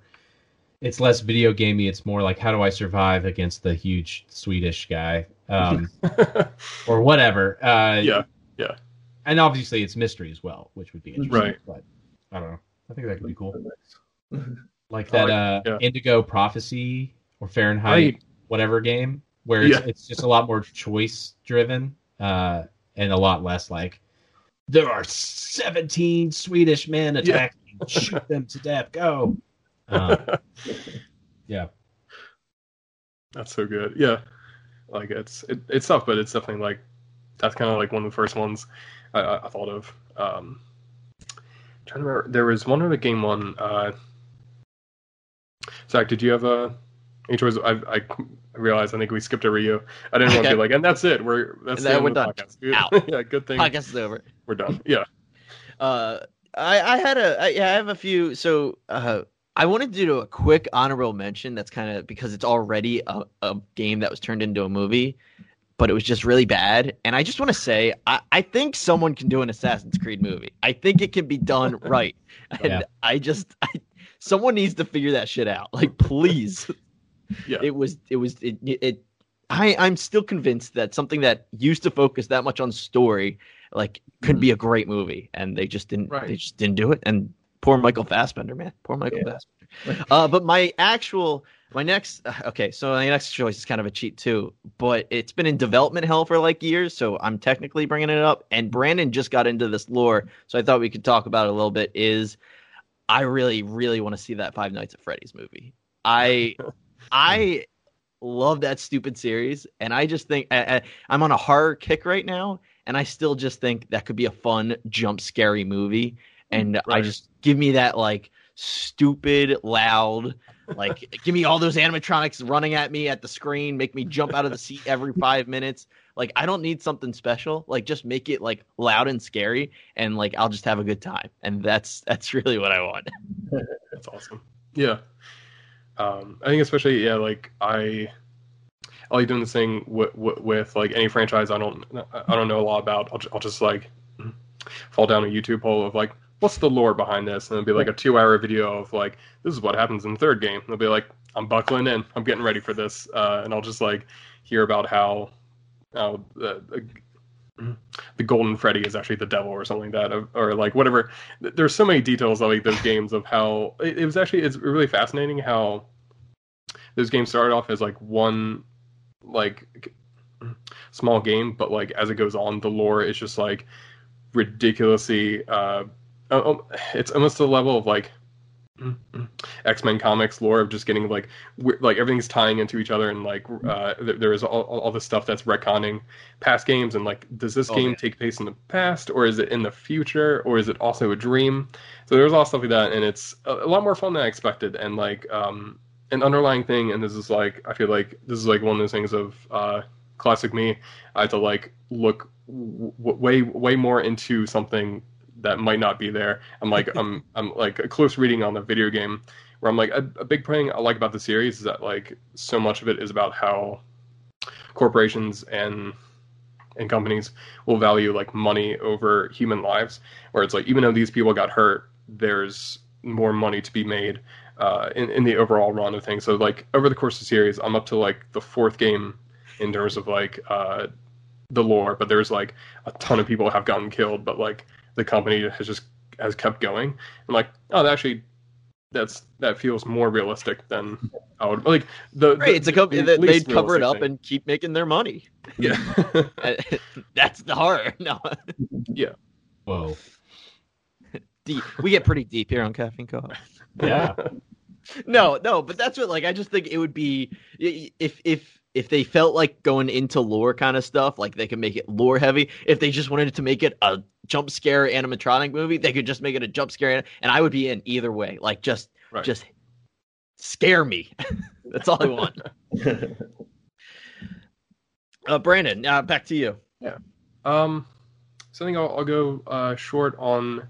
it's less video gamey it's more like how do i survive against the huge swedish guy um, [LAUGHS] or whatever uh, yeah yeah and obviously it's mystery as well which would be interesting Right. but i don't know i think that could be cool [LAUGHS] like that like- uh yeah. indigo prophecy or fahrenheit Right. whatever game where it's, Yeah. it's just a lot more choice driven uh, and a lot less like there are 17 Swedish men attacking. Shoot them to death. Go. [LAUGHS] Um, yeah. That's so good. Yeah, like it's it, it's tough, but it's definitely like that's kind of like one of the first ones I, I, I thought of. Um, trying to remember, there was one other game one. Uh, Zach, did you have a? Any choice? I, I realized I think we skipped over you. I didn't want to be [LAUGHS] like, and that's it. We're that's end we're done. podcast. [LAUGHS] Out. yeah, good thing Podcast is over. we're done. Yeah, Uh, I I had a I, yeah I have a few. So uh, I wanted to do a quick honorable mention. That's kind of because it's already a, a game that was turned into a movie, but it was just really bad. And I just want to say I, I think someone can do an Assassin's Creed movie. I think it can be done [LAUGHS] right. And Yeah. I just I, someone needs to figure that shit out. Like please. [LAUGHS] Yeah. It was it was it, it I I'm still convinced that something that used to focus that much on story like could be a great movie and they just didn't Right. they just didn't do it and poor Michael Fassbender man poor Michael Yeah. Fassbender uh but my actual my next [LAUGHS] okay so my next choice is kind of a cheat too but it's been in development hell for like years so I'm technically bringing it up and Brandon just got into this lore so I thought we could talk about it a little bit is I really really want to see that Five Nights at Freddy's movie I [LAUGHS] I love that stupid series, and I just think I, I, I'm on a horror kick right now, and I still just think that could be a fun jump scary movie, and I just give me that like stupid loud. Like, give me all those animatronics running at me at the screen, make me jump out of the seat every five minutes. Like, I don't need something special. Like, just make it like loud and scary, and like I'll just have a good time. And that's that's really what I want. [LAUGHS] That's awesome. Yeah. Um, I think especially yeah, like I, I like doing this thing with, with, with like any franchise I don't I don't know a lot about. I'll, I'll just like fall down a YouTube hole of like what's the lore behind this, and it'll be like a two hour video of like this is what happens in the third game. It'll be like I'm buckling in, I'm getting ready for this, uh, and I'll just like hear about how how the, the golden freddy is actually the devil or something like that or, or like whatever. There's so many details of like those games of how it, it was actually it's really fascinating how those games started off as like one like small game but like as it goes on the lore is just like ridiculously uh oh, oh, it's almost the level of like X-Men comics lore of just getting like like everything's tying into each other and like uh there, there is all, all this stuff that's retconning past games and like does this Oh, game yeah. take place in the past or is it in the future or is it also a dream? So there's a lot of stuff like that and it's a, a lot more fun than i expected and like um an underlying thing and this is like i feel like this is like one of those things of uh classic me. I had to like look w- way way more into something that might not be there. I'm like i'm [LAUGHS] i'm like a close reading on the video game where i'm like a, a big thing i like about the series is that like so much of it is about how corporations and and companies will value like money over human lives. Where it's like even though these people got hurt there's more money to be made uh, in, in the overall run of things. So like over the course of the series i'm up to like the fourth game in terms of like uh, the lore. But there's like a ton of people have gotten killed. But like the company has just has kept going i'm like oh that actually that's that feels more realistic than i would like the, Right, it's a company that they'd cover it up thing. and keep making their money. yeah [LAUGHS] That's the horror. [LAUGHS] No, Yeah. Whoa. deep. We get pretty deep here on Caffeine Co-op. Yeah. [LAUGHS] No, no, but that's what like I just think it would be if if if they felt like going into lore kind of stuff, like they could make it lore heavy. If they just wanted to make it a jump scare animatronic movie, they could just make it a jump scare, and I would be in either way. Like just Right. just scare me. [LAUGHS] that's all I want. [LAUGHS] Uh, Brandon, uh, back to you. Yeah. Um, so I think I'll, I'll go uh, short on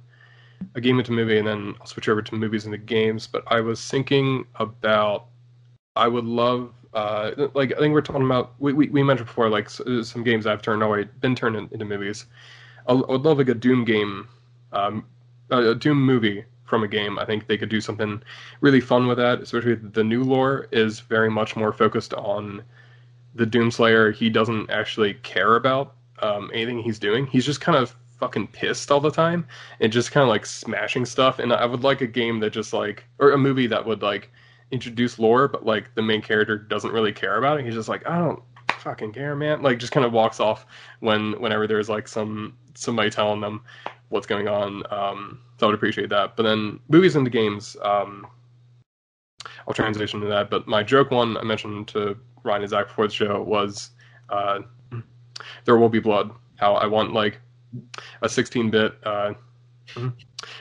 a game into movie, and then I'll switch over to movies into games. But I was thinking about, I would love, uh, like I think we're talking about, we, we, we mentioned before, like some games I've turned away, been turned in, into movies. I would love like a Doom game, um, a Doom movie from a game. I think they could do something really fun with that. Especially the new lore is very much more focused on the Doomslayer. He doesn't actually care about um, anything he's doing. He's just kind of fucking pissed all the time and just kind of like smashing stuff. And I would like a game that just like, or a movie that would like introduce lore, but like the main character doesn't really care about it. He's just like, I don't, fucking care, man. Like just kind of walks off when whenever there's like some somebody telling them what's going on. Um, so I would appreciate that. But then movies the games. Um, I'll transition to that. But my joke one I mentioned to Ryan and Zach before the show was uh, there will be blood. How I want like a 16-bit uh,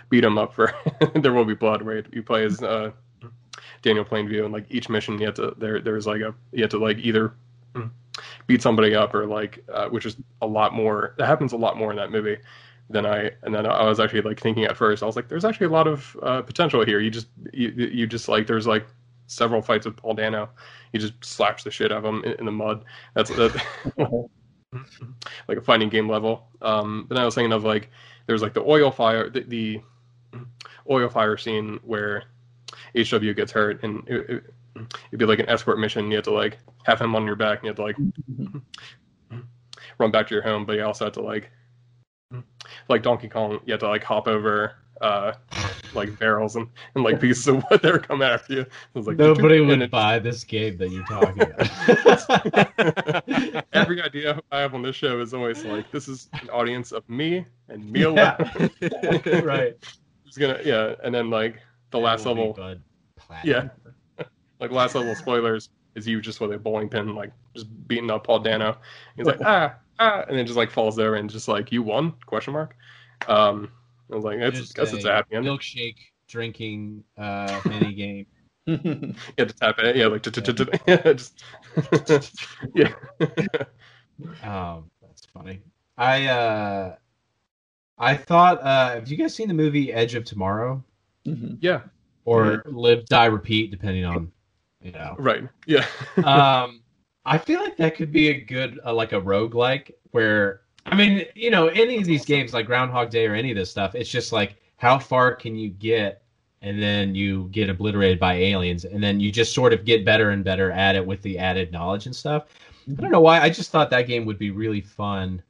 beat 'em up for [LAUGHS] there will be blood. Right, you play as uh, Daniel Plainview, and like each mission you have to there there's like a you have to like either beat somebody up or like uh, which is a lot more. That happens a lot more in that movie than I and then I was actually like thinking at first I was like there's actually a lot of uh, potential here. You just you you just like there's like several fights with Paul Dano. You just slaps the shit out of him in, in the mud. That's that. [LAUGHS] like a fighting game level. Um, then I was thinking of like there's like the oil fire, the, the oil fire scene where HW gets hurt, and it, it, it'd be like an escort mission. You have to like have him on your back, and you have to like run back to your home. But you also had to like like Donkey Kong, you had to like hop over uh like barrels and, and like pieces of wood that are coming after you. It was like Nobody would buy this game that you're talking about. [LAUGHS] Every idea I have on this show is always like, this is an audience of me and me alone. Yeah. [LAUGHS] right. [LAUGHS] Who's gonna yeah, and then like the last That will be level, yeah. Like last level spoilers is you just with a bowling pin, like just beating up Paul Dano. He's like ah ah, and then just like falls there and just like you won question mark. Um, I was like, that's Just guess it's a happy end. milkshake drinking uh, mini [LAUGHS] game. You had to tap it, yeah, like yeah, [LAUGHS] just yeah. Um, that's funny. I uh, I thought. Uh, have you guys seen the movie Edge of Tomorrow Mhm. yeah, or Live Die Repeat, depending on you know? right, yeah. [LAUGHS] um, I feel like that could be a good uh, like a roguelike where I mean, you know, any of these games like Groundhog Day or any of this stuff, it's just like how far can you get and then you get obliterated by aliens and then you just sort of get better and better at it with the added knowledge and stuff. I don't know why. I just thought that game would be really fun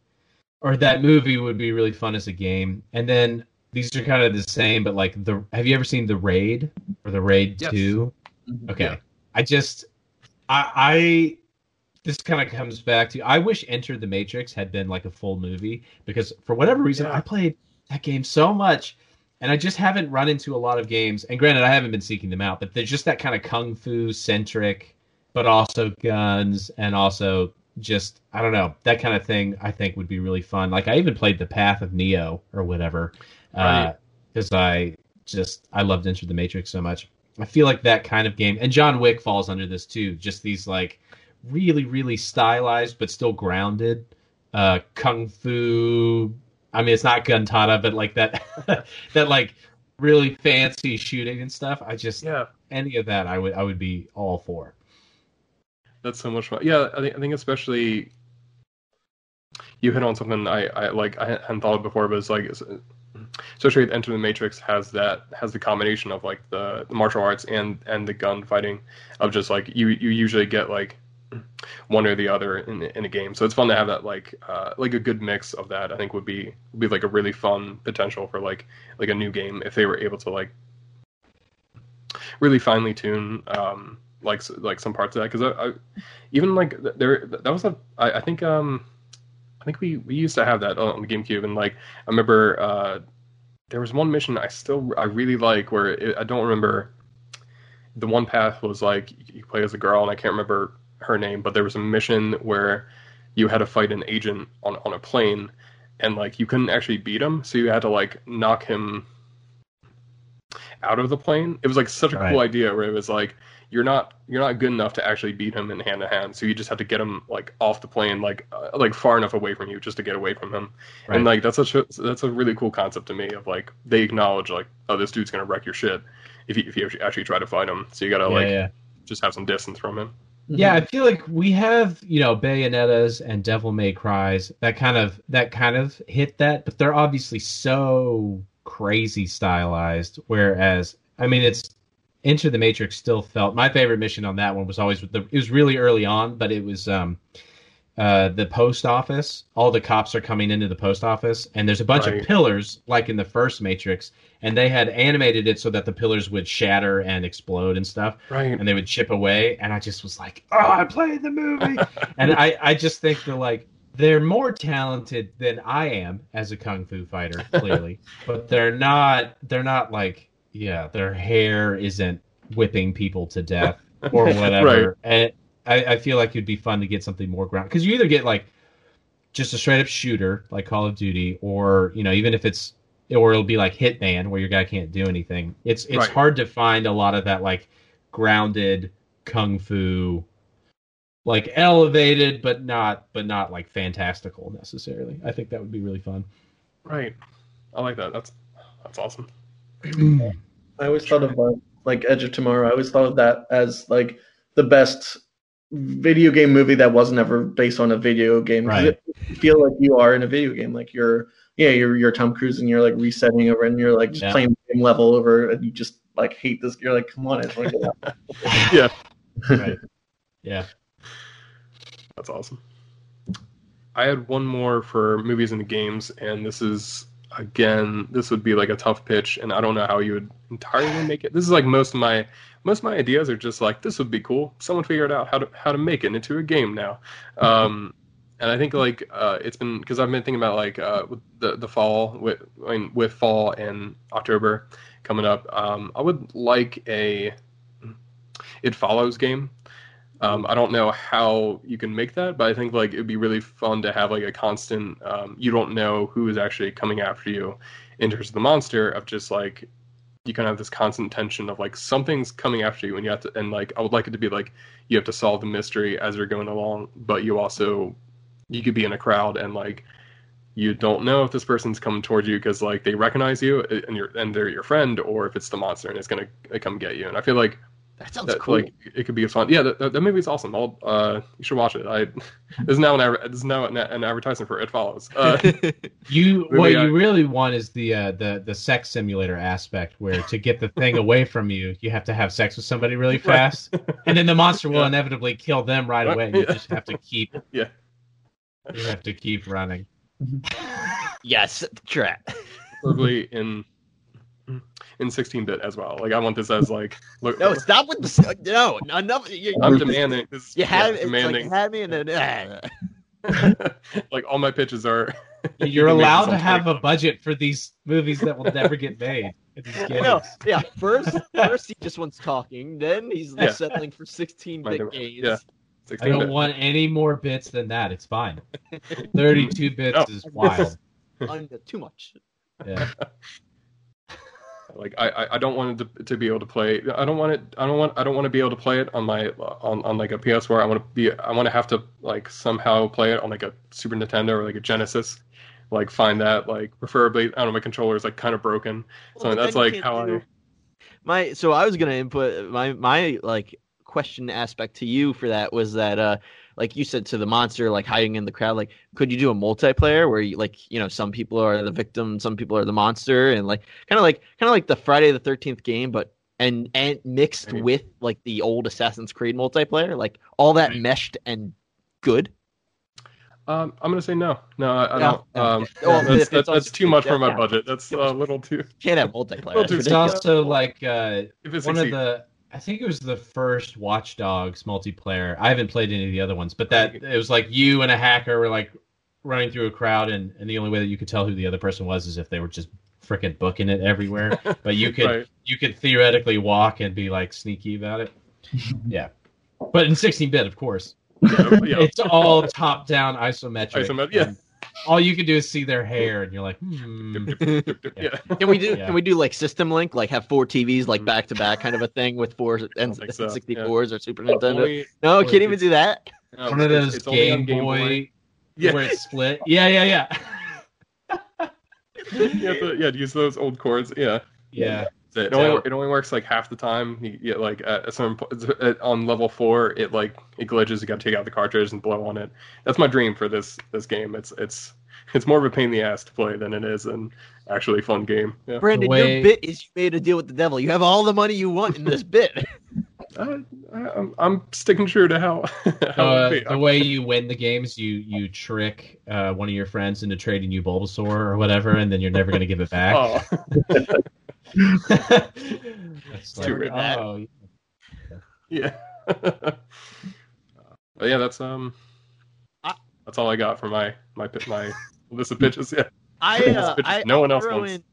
or that movie would be really fun as a game. And then these are kind of the same but like the have you ever seen The Raid or The Raid Yes. 2? Okay. Yeah. I just I I this kind of comes back to I wish Enter the Matrix had been like a full movie because for whatever reason Yeah. I played that game so much and I just haven't run into a lot of games and granted I haven't been seeking them out but there's just that kind of kung fu centric but also guns and also just I don't know that kind of thing I think would be really fun like I even played the Path of Neo or whatever Right. Uh, because I just I loved Enter the Matrix so much I feel like that kind of game, and John Wick falls under this too. Just these like really, really stylized but still grounded uh, kung fu. I mean, it's not gun kata, but like that, [LAUGHS] that like really fancy shooting and stuff. I just Yeah, any of that, I would I would be all for. that's so much fun. Yeah, I think I think especially you hit on something I, I like I hadn't thought of before, but it's like especially with Enter the Matrix has that has the combination of like the, the martial arts and and the gun fighting of just like you you usually get like one or the other in in a game. So it's fun to have that like uh, like a good mix of that. I think would be would be like a really fun potential for like like a new game if they were able to like really finely tune um like like some parts of that because I, I even like there that was a I, I think um I think we we used to have that on the GameCube and like I remember uh there was one mission I still I really like where it, I don't remember the one path was like you play as a girl and I can't remember her name but there was a mission where you had to fight an agent on on a plane and like you couldn't actually beat him so you had to like knock him out of the plane it was like such a Right. cool idea where it was like you're not you're not good enough to actually beat him in hand to hand. So you just have to get him like off the plane like uh, like far enough away from you just to get away from him. And like that's such a that's a really cool concept to me of like they acknowledge like oh this dude's gonna wreck your shit if you if you actually- actually try to fight him. So you gotta yeah, like yeah. just have some distance from him. Yeah, I feel like we have, you know, Bayonettas and Devil May Cries that kind of that kind of hit that, but they're obviously so crazy stylized. Whereas, I mean, it's Enter the Matrix still felt my favorite mission on that one was always the. It was really early on, but it was um, uh, the post office. All the cops are coming into the post office, and there's a bunch Right. of pillars, like in the first Matrix, and they had animated it so that the pillars would shatter and explode and stuff, Right. and they would chip away. And I just was like, "Oh, I played the movie," [LAUGHS] and I, I just think they're like they're more talented than I am as a kung fu fighter, clearly, [LAUGHS] but they're not. They're not like, yeah, their hair isn't whipping people to death or [LAUGHS] whatever. And I, I feel like it'd be fun to get something more ground because you either get like just a straight up shooter like Call of Duty, or you know, even if it's or it'll be like Hitman where your guy can't do anything. It's it's Right. hard to find a lot of that like grounded kung fu like elevated but not but not like fantastical necessarily. I think that would be really fun. Right. I like that. That's that's awesome. I always thought of uh, like Edge of Tomorrow. I always thought of that as like the best video game movie that wasn't ever based on a video game. 'Cause Right. it- You feel like you are in a video game. Like you're, yeah, you're you're Tom Cruise and you're like resetting over and you're like just Yeah. playing the same level over and you just like hate this. You're like, come on, I just want to get out. Yeah. right. Yeah. That's awesome. I had one more for movies and games, and this is again, this would be like a tough pitch, and I don't know how you would entirely make it. This is like most of my most of my ideas are just like this would be cool. Someone figured out how to how to make it into a game now. Um, and I think like uh, it's been because I've been thinking about like uh, the the fall with I mean, with fall and October coming up. Um, I would like a it follows game. Um, I don't know how you can make that, but I think like it'd be really fun to have like a constant. Um, you don't know who is actually coming after you in terms of the monster. Of just like you kind of have this constant tension of like something's coming after you, and you have to. And like I would like it to be like you have to solve the mystery as you're going along, but you also you could be in a crowd and like you don't know if this person's coming towards you because like they recognize you and you're and they're your friend, or if it's the monster and it's gonna uh, come get you. And I feel like That sounds that, cool. like it could be a fun yeah that, that, that movie's awesome i'll uh you should watch it i [LAUGHS] this is now an adver- this is now an, an advertisement for it follows uh [LAUGHS] You [LAUGHS] what I- you really want is the uh, the the sex simulator aspect, where to get the thing away from you, you have to have sex with somebody really Right. fast, and then the monster will Yeah. inevitably kill them right Right. away. and You Yeah. just have to keep Yeah. you have to keep running. yes, trap. Probably in in 16-bit as well like i want this as like look No, stop with the no. Enough. You, i'm demanding this You had yeah, it's like, demanding had me in a. [LAUGHS] like all my pitches are [LAUGHS] You're allowed to have a budget for these movies that will never get made. in these [LAUGHS] games. No, yeah. First, first he just wants talking. Then he's Yeah. settling for 16-bit games. yeah. I 16-bit don't want any more bits than that. It's fine. Thirty-two bits No. is wild. Too much. Yeah. Like I, I- I don't want it to, to be able to play I don't want it I don't want I don't want to be able to play it on my on, on like a PS4 I want to be I want to have to like somehow play it on like a Super Nintendo or like a Genesis. Like find that like preferably I don't know my controller is like kind of broken. So Well, that's like how do- I My so I was gonna input my my like question aspect to you for that was that uh like you said to the monster like hiding in the crowd like could you do a multiplayer where you like you know some people are the victim some people are the monster and like kind of like kind of like the Friday the 13th game but and and mixed Right. with like the old Assassin's Creed multiplayer? Like all that Right. meshed and good? Um I'm gonna say no. No I, I No, don't no. um [LAUGHS] Well, that's it's that's, too much for my budget. That's a little too can't have multiplayer. Well, that's dude, It's also like uh, if it's one of the I think it was the first Watch Dogs multiplayer. I haven't played any of the other ones, but that it was like you and a hacker were like running through a crowd, and, and the only way that you could tell who the other person was is if they were just freaking booking it everywhere. [LAUGHS] But you could right you could theoretically walk and be like sneaky about it. [LAUGHS] yeah, but in 16-bit, of course, yeah, oh, yeah. [LAUGHS] it's all top-down isometric. Isomet- yeah. And all you can do is see their hair, and you're like, hmm. yeah. [LAUGHS] Can we do? Yeah. Can we do like System Link? Like have four TVs like back to back kind of a thing with four [LAUGHS] and think so, sixty fours or Super Nintendo? Only- no, only can't even do that. no, one of those it's only on Game Boy Yeah. where it's split. Yeah, yeah, yeah. [LAUGHS] you have to, yeah, use those old cords. Yeah, Yeah. It only uh, it only works like half the time. You get like at at some at- uh, on level four, it like it glitches. You got to take out the cartridge and blow on it. That's my dream for this this game. It's it's it's more of a pain in the ass to play than it is an actually fun game. Yeah. Brandon, way- your bit is you made a deal with the devil. You have all the money you want in this bit. [LAUGHS] I, I, I'm, I'm sticking true to how. [LAUGHS] how Uh, it would be. the way you win the games, you you trick uh, one of your friends into trading you Bulbasaur or whatever, and then you're never going to give it back. Oh, [LAUGHS] That's too oh, yeah. [LAUGHS] but yeah, that's um, I- that's all I got for my my my list of pitches. Yeah. I, uh, bitch I no one I'll else throw wants- in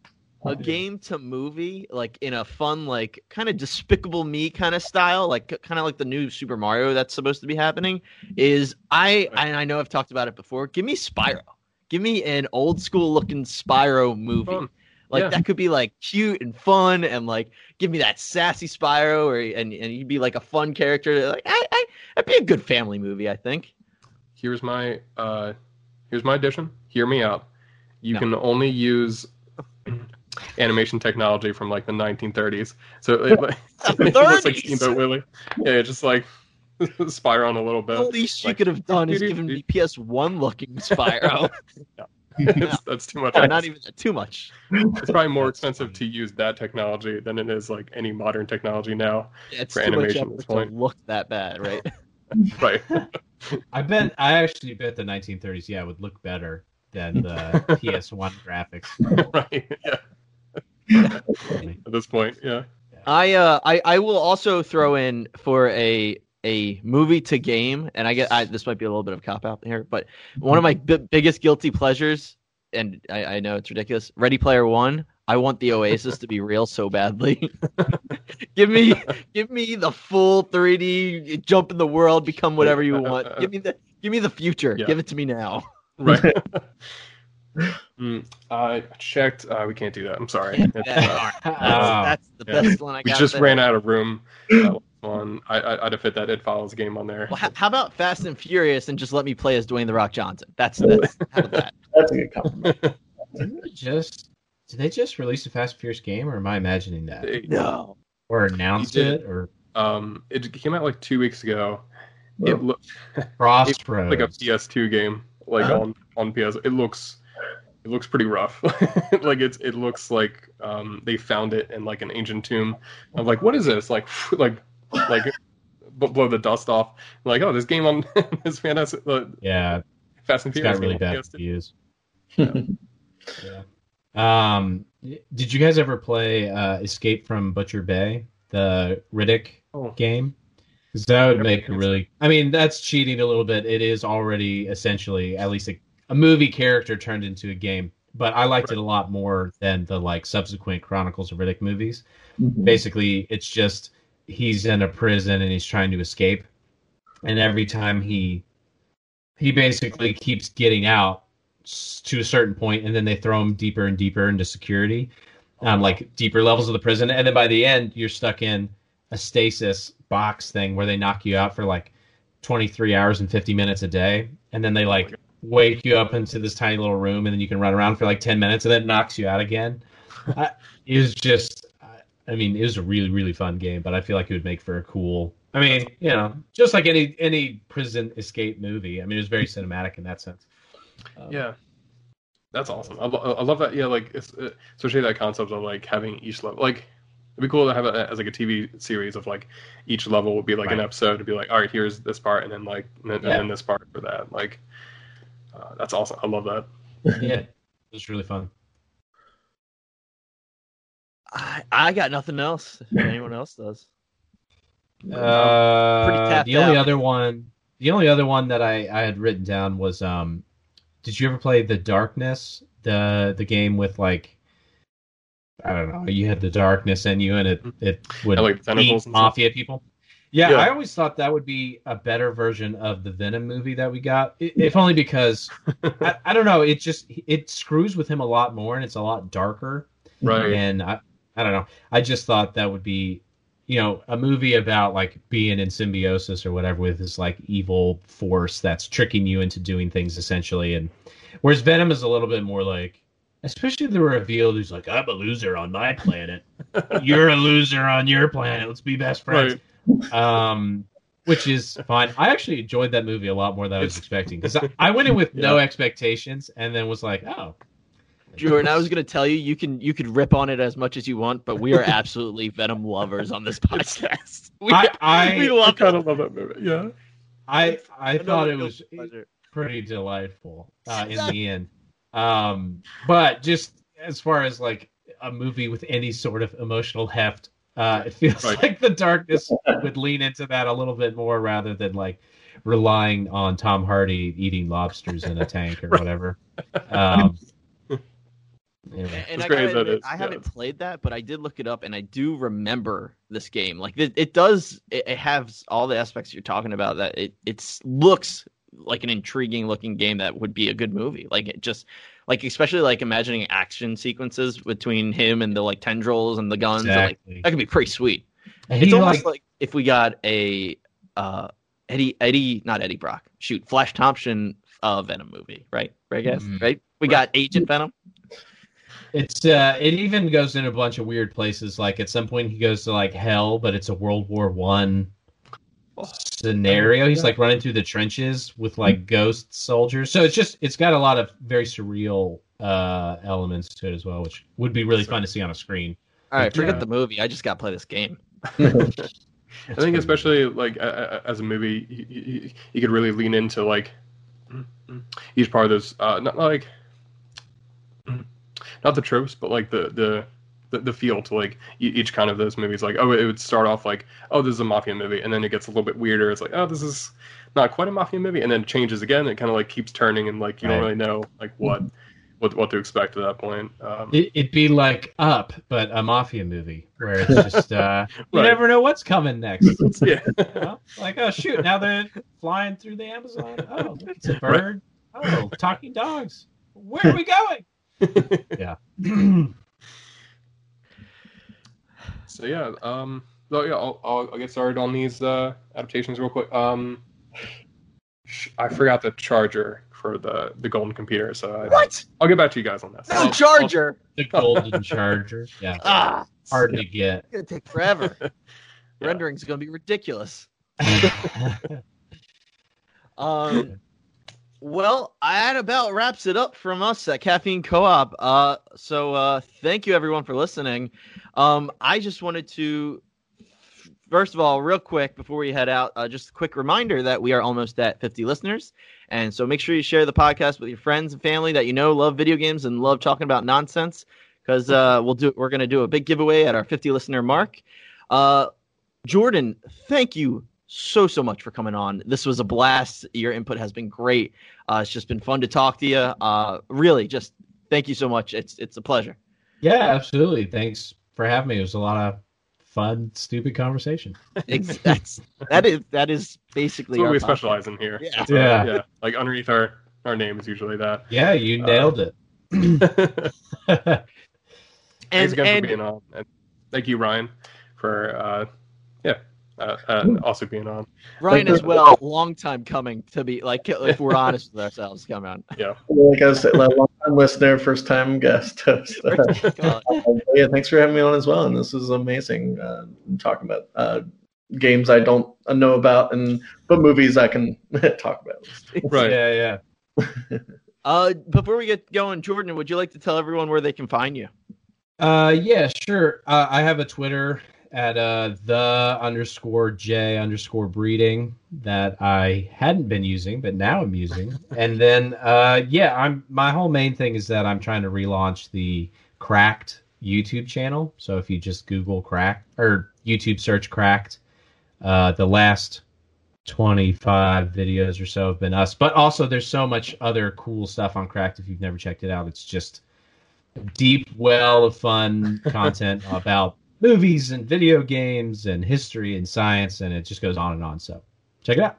a game to movie like in a fun like kind of despicable me kind of style like kind of like the new super mario that's supposed to be happening is i and i know i've talked about it before give me spyro give me an old school looking spyro movie Fun. like Yeah. that could be like cute and fun and like give me that sassy spyro or and, and you'd be like a fun character like I, I that'd be a good family movie i think Here's my uh, here's my addition. Hear me out. You No. can only use animation technology from like the 1930s. So it, like, [LAUGHS] [LAUGHS] it looks like 30s? Steamboat Willie. Yeah, just like [LAUGHS] Spyro on a little bit. the bit. least you could have done is given me ps1 looking spyro It's- that's too much. No, not even too much. It's probably more expensive to use that technology than it is like any modern technology now. It's For too much animation at this effort point. to look that bad, right? Right. I bet I actually bet the 1930s, yeah, would look better than the PS1 graphics. right. Yeah. At this point, yeah. I uh I, I will also throw in for a a movie to game, and I get I, this might be a little bit of cop out here, but one of my bi- biggest guilty pleasures, and I, I know it's ridiculous. Ready Player One. I want the Oasis to be real so badly. [LAUGHS] give me give me the full 3D jump in the world, become whatever you want. [LAUGHS] Give me the give me the future. Yeah. Give it to me now. Right. [LAUGHS] Mm, I checked. Uh, we can't do that. I'm sorry. [LAUGHS] It's, uh, [LAUGHS] That's, Oh. that's the Yeah. best one I we got. just there. ran out of room. [LAUGHS] That was one. I, I, I'd have fit that It Follows game on there. Well, how, how about Fast and Furious and just let me play as Dwayne the Rock Johnson? That's that's how about that? That's a good compliment. Just did they just release a Fast and Furious game, or am I imagining that? They- No. Or announced it, or um, it came out like two weeks ago. Well, It looked Crossroads? like a PS2 game, like Uh-huh. on on PS. It looks it looks pretty rough. [LAUGHS] like it's it looks like um, they found it in like an ancient tomb. I'm like, what is this? Like [LAUGHS] like like b- blow the dust off. like, oh, this game on [LAUGHS] this fantastic uh, yeah, Fast and Furious got really bad PS2. reviews. Yeah. Um, did you guys ever play uh, Escape from Butcher Bay, the Riddick Oh. game? Because that would make a really. I mean, that's cheating a little bit. It is already essentially at least a, a movie character turned into a game. But I liked it a lot more than the like subsequent Chronicles of Riddick movies. Basically, it's just he's in a prison and he's trying to escape, and every time he he basically keeps getting out to a certain point, and then they throw him deeper and deeper into security, um, like deeper levels of the prison, and then by the end you're stuck in a stasis box thing where they knock you out for like 23 hours and 50 minutes a day, and then they like wake you up into this tiny little room, and then you can run around for like 10 minutes, and then it knocks you out again. I, it was just, I mean, it was a really really fun game, but I feel like it would make for a cool. I mean, you know, just like any any prison escape movie. I mean, it was very cinematic in that sense. Um, Yeah, that's awesome. I, I love that. Yeah, like it's, uh, especially that concept of like having each level. Like it'd be cool to have it as like a TV series of like each level would be like an episode to be like, all right, here's this part, and then like and Yeah. and then this part for that. Like uh, that's awesome. I love that. [LAUGHS] yeah, it was really fun. I, I got nothing else. If [LAUGHS] anyone else does. Uh, pretty tapped the only out. other one, the only other one that I, I had written down was um, did you ever play the Darkness, the the game with like, I don't know, you had the darkness in you and it it would Yeah, like eat mafia people. Yeah, Yeah. I always thought that would be a better version of the Venom movie that we got, if only because [LAUGHS] I, I don't know, it just it screws with him a lot more and it's a lot darker Right. and I, I don't know. I just thought that would be, you know, a movie about like being in symbiosis or whatever with this like evil force that's tricking you into doing things essentially. And whereas Venom is a little bit more like, especially the reveal, he's like, I'm a loser on my planet. [LAUGHS] You're a loser on your planet. Let's be best friends. Right. Um, which is fine. I actually enjoyed that movie a lot more than I was expecting because I, I went in with [LAUGHS] no Yeah. expectations and then was like, oh, Drew and I was gonna tell you you can you could rip on it as much as you want, but we are [LAUGHS] absolutely Venom lovers on this podcast. [LAUGHS] We, I I, we love kind of love that movie. Yeah. I, I thought it was pleasure. pretty delightful uh, in the end. Um, but just as far as like a movie with any sort of emotional heft, uh, it feels Right. like the darkness [LAUGHS] would lean into that a little bit more rather than like relying on Tom Hardy eating lobsters in a [LAUGHS] tank or Right. whatever. [LAUGHS] Um, anyway. And I, great gotta as that admit, is, I haven't played that, but I did look it up, and I do remember this game. Like it, it does, it, it has all the aspects you're talking about. That it it's looks like an intriguing looking game that would be a good movie. Like it just, like especially like imagining action sequences between him and the like tendrils and the guns. and, like that could be pretty sweet. And It's he, almost like, like if we got a uh Eddie Eddie not Eddie Brock shoot Flash Thompson uh Venom movie right right guys Mhm. right we got Agent Venom It's uh it even goes in a bunch of weird places. Like at some point he goes to like hell, but it's a World War One scenario. He's like running through the trenches with like ghost soldiers. So it's just it's got a lot of very surreal uh elements to it as well, which would be really fun to see on a screen. all right forget Yeah. the movie I just got to play this game [LAUGHS] [LAUGHS] I think especially like a- a- as a movie, you, you, you could really lean into like each part of those, uh, not like not the tropes, but like the the the, the feel to like each kind of those movies. Like, oh, it would start off like, oh, this is a mafia movie, and then it gets a little bit weirder. It's like, oh, this is not quite a mafia movie, and then it changes again. It kind of like keeps turning, and like you don't really know like what what what to expect at that point. Um, It, it'd be like Up, but a mafia movie where it's just uh [LAUGHS] you Right. never know what's coming next. [LAUGHS] yeah, You know? Like oh shoot, now they're flying through the Amazon. [LAUGHS] Oh, it's a bird. Oh, talking dogs. Where are we going? yeah. [CLEARS THROAT] So yeah, um, so yeah, I'll, I'll, I'll get started on these uh, adaptations real quick. Um, I forgot the charger for the the golden computer, so I, what I'll get back to you guys on this. no I'll- Charger the golden charger. Yeah, [LAUGHS] ah hard to get. It's gonna take forever [LAUGHS] Yeah. rendering's gonna be ridiculous [LAUGHS] um Well, that about wraps it up from us at Caffeine Co-op. Uh, so uh, thank you everyone for listening. Um, I just wanted to, first of all, real quick before we head out, uh, just a quick reminder that we are almost at 50 listeners, and so make sure you share the podcast with your friends and family that you know love video games and love talking about nonsense. Because uh, we'll do, we're going to do a big giveaway at our 50 listener mark. Uh, Jordan, thank you so so much for coming on. This was a blast. Your input has been great. Uh, it's just been fun to talk to you. Uh, really, just thank you so much. It's it's a pleasure. yeah, absolutely. Thanks for having me. It was a lot of fun, stupid conversation. Ex- That's that is that is basically what our we podcast. specialize in here. Yeah. So, Yeah. yeah. Like underneath our our name is usually that. Yeah, you Uh, nailed it. [LAUGHS] Thanks And again and for being on. And thank you, Ryan, for uh, yeah, uh, uh, also being on. Ryan as well. Long time coming to be like if [LAUGHS] we're honest with ourselves. Come on. Yeah. [LAUGHS] Like I said, like, long time listener, first time guest host. Come on. yeah, thanks for having me on as well. And this is amazing. Uh, talking about uh, games I don't know about, and but movies I can [LAUGHS] talk about. Right. Yeah, yeah. Uh, before we get going, Jordan, would you like to tell everyone where they can find you? Uh, yeah, sure. Uh, I have a Twitter at uh, the underscore J underscore breeding that I hadn't been using, but now I'm using. [LAUGHS] and then, uh, yeah, I'm my whole main thing is that I'm trying to relaunch the Cracked YouTube channel. So if you just Google Cracked or YouTube search Cracked, uh, the last 25 videos or so have been us. But also, there's so much other cool stuff on Cracked. If you've never checked it out, it's just deep well of fun [LAUGHS] content about movies and video games and history and science and it just goes on and on so check it out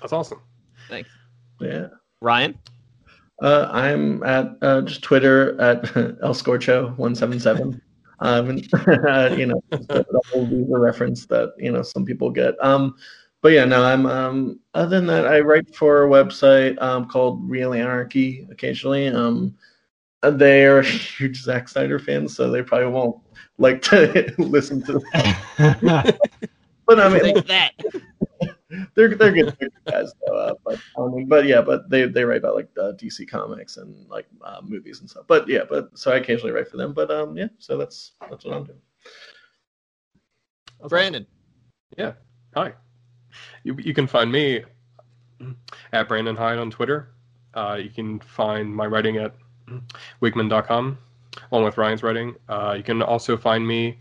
That's awesome. Thanks, Yeah. Ryan. Uh, I'm at uh, just Twitter at [LAUGHS] elscorcho177. Um, and, [LAUGHS] uh, you know, the whole visa reference that you know some people get. Um, but yeah, no, I'm. Um, other than that, I write for a website um, called Real Anarchy occasionally. Um, they are huge Zack Snyder fans, so they probably won't like to [LAUGHS] listen to. that. [LAUGHS] But I mean, Take that. [LAUGHS] they're they're good, they're good guys though. Uh, but I mean, but yeah, but they they write about like uh, DC comics and like uh, movies and stuff. But yeah, but so I occasionally write for them. But um, yeah, so that's that's what I'm doing. That's Brandon. Yeah. Hi. You you can find me at Brandon Hyde on Twitter. Uh, you can find my writing at wigman.com along with Ryan's writing. Uh, you can also find me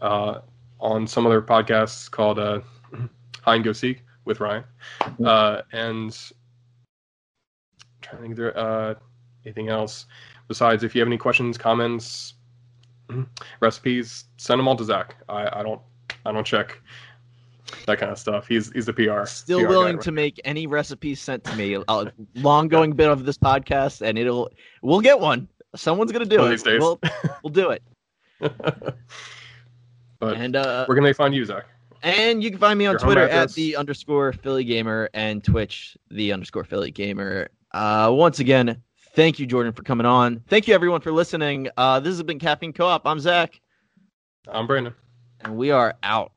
uh, on some other podcasts called uh, [CLEARS THROAT] Hide and Go Seek with Ryan. Uh, and I'm trying to think there uh, anything else besides if you have any questions, comments, [CLEARS THROAT] recipes, send them all to Zach. I, I don't I don't check that kind of stuff. He's he's the PR. Still PR willing to make any recipes sent to me. A [LAUGHS] long going bit of this podcast, and it'll we'll get one. Someone's gonna do One it. We'll, [LAUGHS] we'll do it. [LAUGHS] but And uh, where can they find you, Zach? and you can find me on Your Twitter at the underscore Philly Gamer and Twitch the underscore Philly Gamer. Uh, once again, thank you, Jordan, for coming on. Thank you, everyone, for listening. Uh, this has been Caffeine Co-op. I'm Zach, I'm Brandon. and we are out.